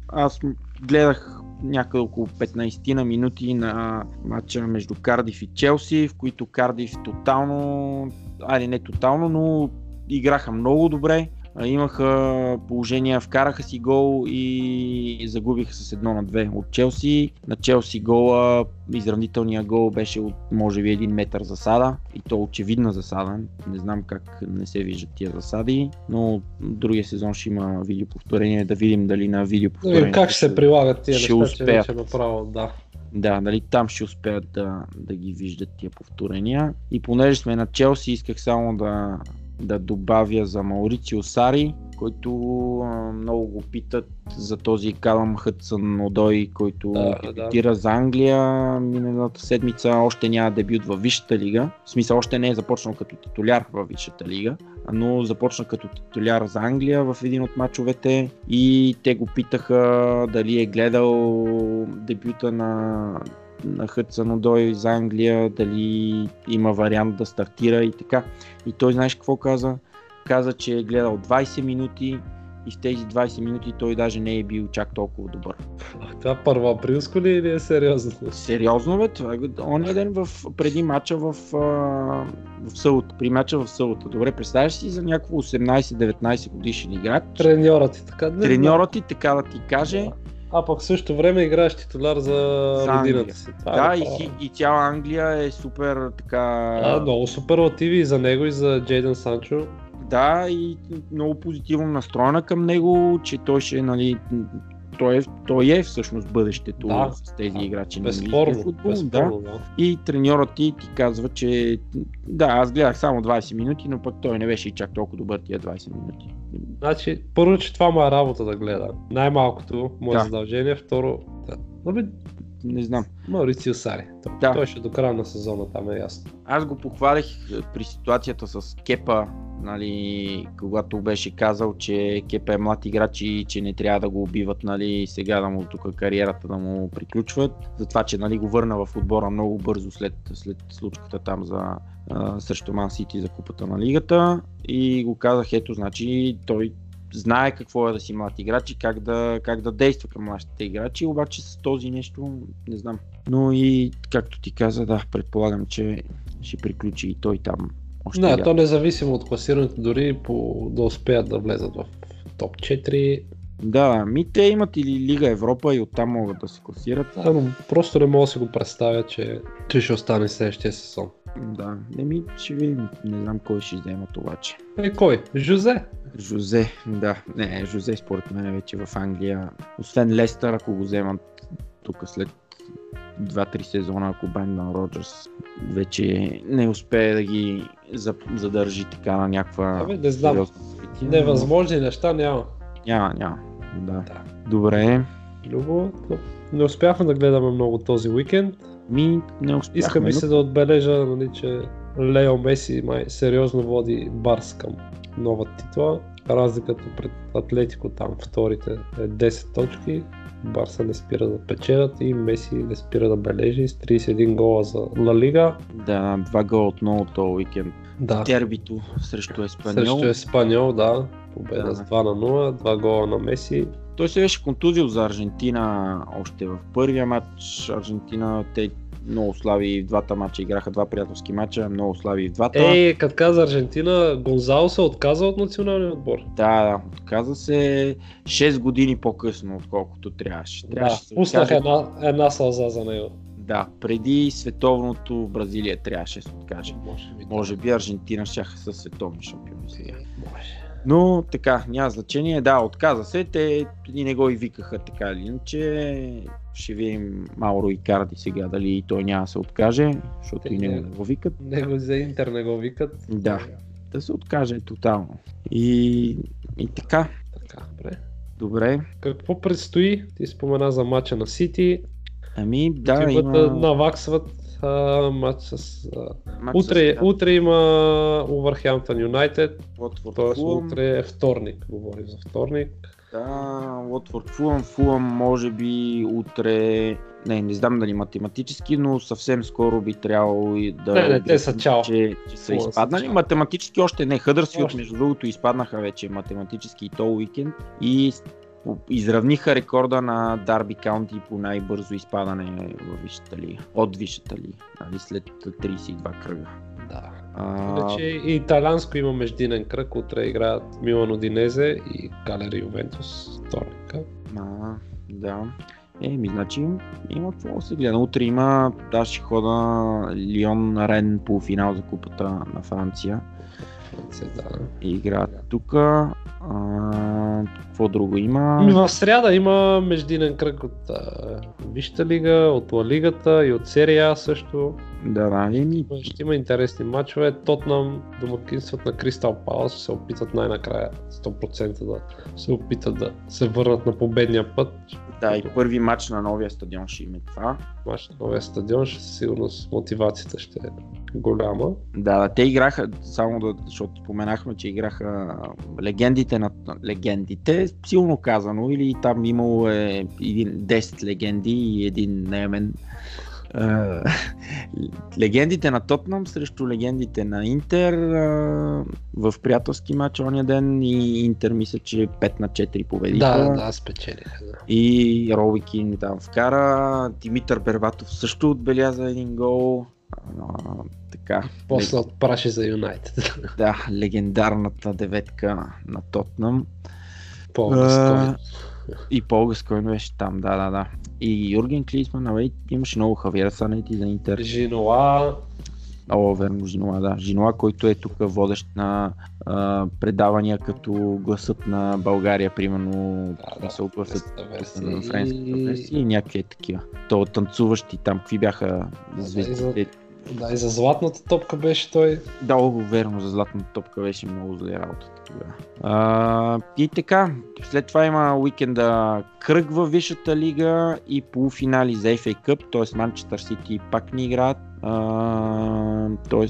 аз гледах някъде около 15 на минути на матча между Кардив и Челси, в които Кардив тотално, айде не тотално, но играха много добре. Имаха положения, вкараха си гол и загубиха с едно на две от Челси. На Челси гола, изравнителният гол беше от може би един метър засада и то очевидна засада. Не знам как не се виждат тия засади, но другия сезон ще има видеоповторение, да видим дали на видеоповторение. как ще се прилагат тия ще неща, че успеят. вече направо, да. Да, дали там ще успеят да, да ги виждат тия повторения. И понеже сме на Челси, исках само да, да добавя за Маурицио Сари, който а, много го питат за този Калам Хътсън Одой, който Да, да. за Англия миналата седмица. Още няма дебют в Висшата лига. В смисъл, още не е започнал като титуляр в Висшата лига, но започна като титуляр за Англия в един от мачовете и те го питаха дали е гледал дебюта на на Хътсън Одой за Англия, дали има вариант да стартира и така. И той знаеш какво каза? Каза, че е гледал 20 минути и в тези 20 минути той даже не е бил чак толкова добър. А, Това първо априлско ли или е сериозно? Сериозно бе, това е ония ден в, преди мача в, в Сълта, при мача в Сълта. Добре, представяш си за някакво 18-19 годишен играч, Треньорът ти така. не треньорът ти така да ти каже, знам. А пък в същото време играеш титуляр за, За родината си. Това да, е и, направо. хи- и цяла Англия е супер така... Да, много суперлативи и за него и за Джейден Санчо. Да, и много позитивно настроена към него, че той ще, нали, той е, той е всъщност бъдещето Да. с тези играчи на Безспорно, футбол. Да. да. И треньорът ти ти казва, че да, аз гледах само 20 минути, но пък той не беше и чак толкова добър тия 20 минути. Значи, първо, че това му е работа да гледа. Най-малкото му е Да. задължение, второ... Да. Но бе, Не знам. Маурицио Сари. Той, Да. той ще до края на сезона, там е ясно. Аз го похвалих е, при ситуацията с Кепа, нали, когато беше казал, че Кепа е млад играч и че не трябва да го убиват, нали, сега да му тук кариерата да му приключват. Затова, че нали, го върна в отбора много бързо след, след случката там за, а, срещу Ман Сити за купата на лигата и го казах, ето, значи той знае какво е да си млад играч и как да, как да действа към младите играчи, обаче с този нещо не знам. Но и както ти каза, да, предполагам, че ще приключи и той там. Още Не, лято. то независимо от класирането, дори по, да успеят да влезат в топ 4. Да, ми те имат или Лига Европа и оттам могат да се класират. Да, но просто не мога да си го представя, че, че ще остане следващия сезон. Да, не ми ще видим. Не знам кой ще вземат обаче. Е, кой? Жузе? Жозе, да. Не, Жозе според мен е вече в Англия. Освен Лестър, ако го вземат тук след 2-3 сезона, ако Бендан Роджерс вече не успее да ги за- задържи така на някаква Абе, не знам. развитие. Невъзможни неща няма. Няма, няма. Да. Да. Добре. Но не успяхме да гледаме много този уикенд. Ми не успяхме. Иска ми се да отбележа, нали, че Лео Меси май сериозно води Барс към нова титла. Разликата пред Атлетико там вторите е 10 точки. Барса не спира да печелят и Меси не спира да бележи с 31 гола за Ла Лига. Да, два гола отново този уикенд. Да, Дербито срещу Еспаньол. срещу Еспаньол, да. Победа Да. с 2 на 0, 2 гола на Меси. Той се беше контузил за Аржентина още в първия матч. Аржентина, те много слаби в двата матча играха два приятелски матча, много слаби в двата. Ей, като каза Аржентина, Гонзало се отказа от националния отбор. Да, да, отказа се 6 години по-късно, отколкото трябваше. Трябваше да се пуснах една, една сълза за него. Да, преди световното Бразилия трябваше да се откаже. Може би. Може би Аржентина щяха със световни шампиони сега. Може. Но така, няма значение. Да, отказа се. Те и не го и викаха така или иначе. Ще видим Мауро Икарди сега дали и той няма да се откаже, защото и него не го викат. Него за Интер не го викат. Да, да се откаже тотално. И, и така, Така, добре. добре. Какво предстои? Ти спомена за матча на Сити. Ами, да, Да, има... наваксват а, матч с... А... матч Утре, с- утре има Увърхемптън Юнайтед. Фулъм. утре е вторник, говорим за вторник. Да, Уотфорд Фулъм. Фулъм може би утре... Не, не знам дали математически, но съвсем скоро би трябвало и да... Не, не, те са чао. Че, че са Фулъм са изпаднали. чао. Математически още не. Хъдърсфилд, между другото, изпаднаха вече математически и то уикенд. И изравниха рекорда на Дарби Каунти по най-бързо изпадане в Висшата лига. От Висшата лига. Нали, след 32 кръга. Да. А, и италианско има междинен кръг, утре играят Милан Одинезе и Калери Ювентус вторника. А, да. Еми, значи има какво да се гледа. Утре има, да, ще хода Лион Рен по финал за купата на Франция. Се, да. И играят тук. Какво друго има? В сряда има междинен кръг от а, Висшата лига, от Ла Лигата и от серия също. Да, да, еми, Ще има интересни матчове. Тотнам, домакинстват на Кристал Палас, ще се опитат най-накрая 100% да се опитат да се върнат на победния път. Да, и първи матч на новия стадион ще има това. Мач на новия стадион, ще със сигурност мотивацията ще е голяма. Да, да, те играха, само да, защото споменахме, че играха легендите на легендите, силно казано, или там имало е един 10 легенди и един немен. Легендите на Тотнам срещу легендите на Интер в приятелски матч ония ден и Интер мисля, че 5 на 4 победиха. Да, да, спечелиха. Да. И Роби Кин там вкара. Димитър Бербатов също отбеляза един гол. А, така. После отпраши за Юнайтед. [laughs] Да, легендарната деветка на Тотнам. По-достойно. И Пол Гаскойн беше там, да, да, да. И Юрген Клисман, нали, имаше много Хавиер Санети за Интер. Жиноа, О, верно, Жинуа, да. Жинуа, който е тук водещ на а, предавания като гласът на България, примерно, Да, да, гласът на френската И- версия и някакви такива. То танцуващи там, какви бяха звездите. Да, и за златната топка беше той. Дълго верно за златната топка беше много зле работата тогава. А, и така, след това има уикенда кръг във Висшата лига и полуфинали за FA Cup, т.е. Манчестър Сити пак ни играят. т.е.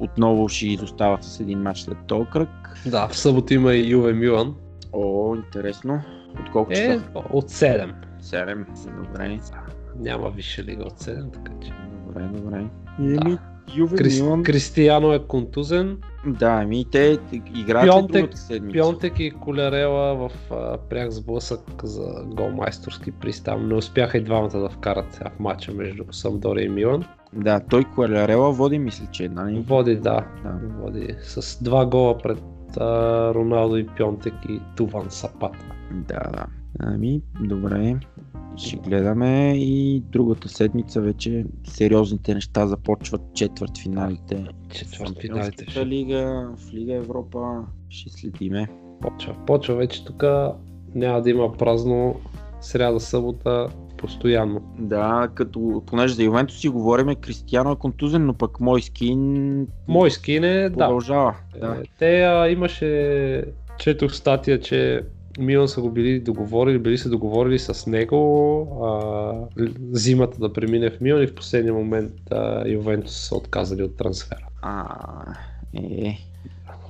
отново ще изостават с един матч след този кръг. Да, в събота има и Юве Милан. О, интересно. От колко Е, часа? от 7. 7. Добре. Няма висша лига от 7, така че. Добре, добре. Еми, Юве Крис... Милан. Кристияно е контузен. Да, ами те играят Пионтек- другата седмица. Пионтек и Колярела в а, пряк сблъсък за голмайсторски приз. Там не успяха и двамата да вкарат в матча между Самдори и Милан. Да, той Куалярела води, мисля, че нали? Води, да. Да. Води с два гола пред а, Роналдо и Пионтек и Туван Сапат. Да, да. Ами, добре. Ще гледаме и другата седмица вече сериозните неща започват четвърт финалите. Четвъртфиналите ще лига, в Лига Европа ще следиме. почва. Почва вече тук. Няма да има празно сряда, събота, постоянно. Да, като понеже за Ювентус си говориме, Кристияно е контузен, но пък мой скин Мой скин е, да. продължава. Да. Е, Те а, имаше, четох статия, че Милан са го били договорили, били се договорили с него а, зимата да премине в Милан и в последния момент а, Ювентус са отказали от трансфера. А, е,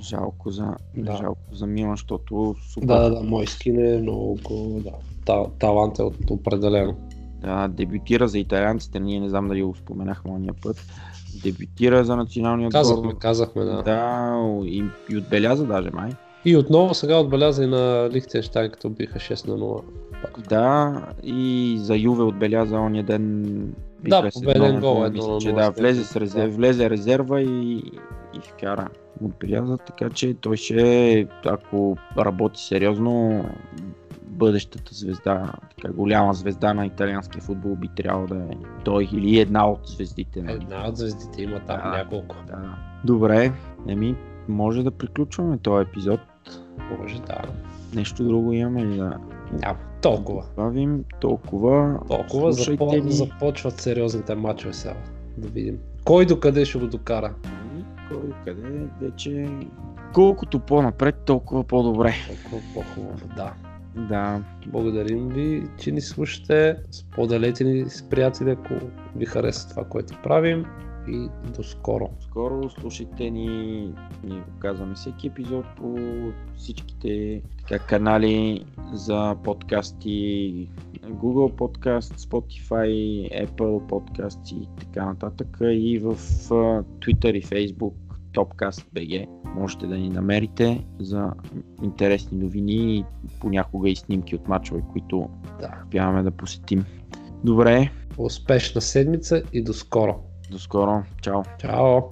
жалко за, Да. жалко за Милан, защото супер Да, да, да, мой скин е много, да, та, талант е от, определено. Да, дебютира за италианците, ние не знам дали го споменахме ония път. Дебютира за националния Казахме, отбор. казахме, да. Да, и, и отбеляза даже май. И отново сега отбеляза и на Лихтенштайн, като биха 6 на 0. Пак. Да, и за Юве отбеляза ония ден. Да, победен на гол, едно мисля, на че да, влезе, с резерв, Да. влезе резерва и, и вкара. Отбеляза, така че той ще, ако работи сериозно, бъдещата звезда, така голяма звезда на италианския футбол би трябвало да е той или една от звездите. нали? Една от звездите има там Да. няколко. Да. Добре, еми, може да приключваме този епизод. Може да. Нещо друго имаме ли да Няма. Толкова. правим? Толкова. Толкова Слушайте запо... ни. започват сериозните матчове сега. Да видим. Кой докъде ще го докара? Кой къде вече... Колкото по-напред, толкова по-добре. Толкова по-хубаво, да. Да. Благодарим ви, че ни слушате. Споделете ни с приятели, ако ви хареса това, което правим. И до скоро. Скоро слушайте ни. Го казваме всеки епизод по всичките така, канали за подкасти. Google Podcast, Spotify, Apple Podcasts и така нататък. И в Twitter и Facebook TopcastBG. Можете да ни намерите за интересни новини и понякога и снимки от мачове, които Да. успяваме да посетим. Добре, Успешна седмица и до скоро. До скоро. Чао. Чао.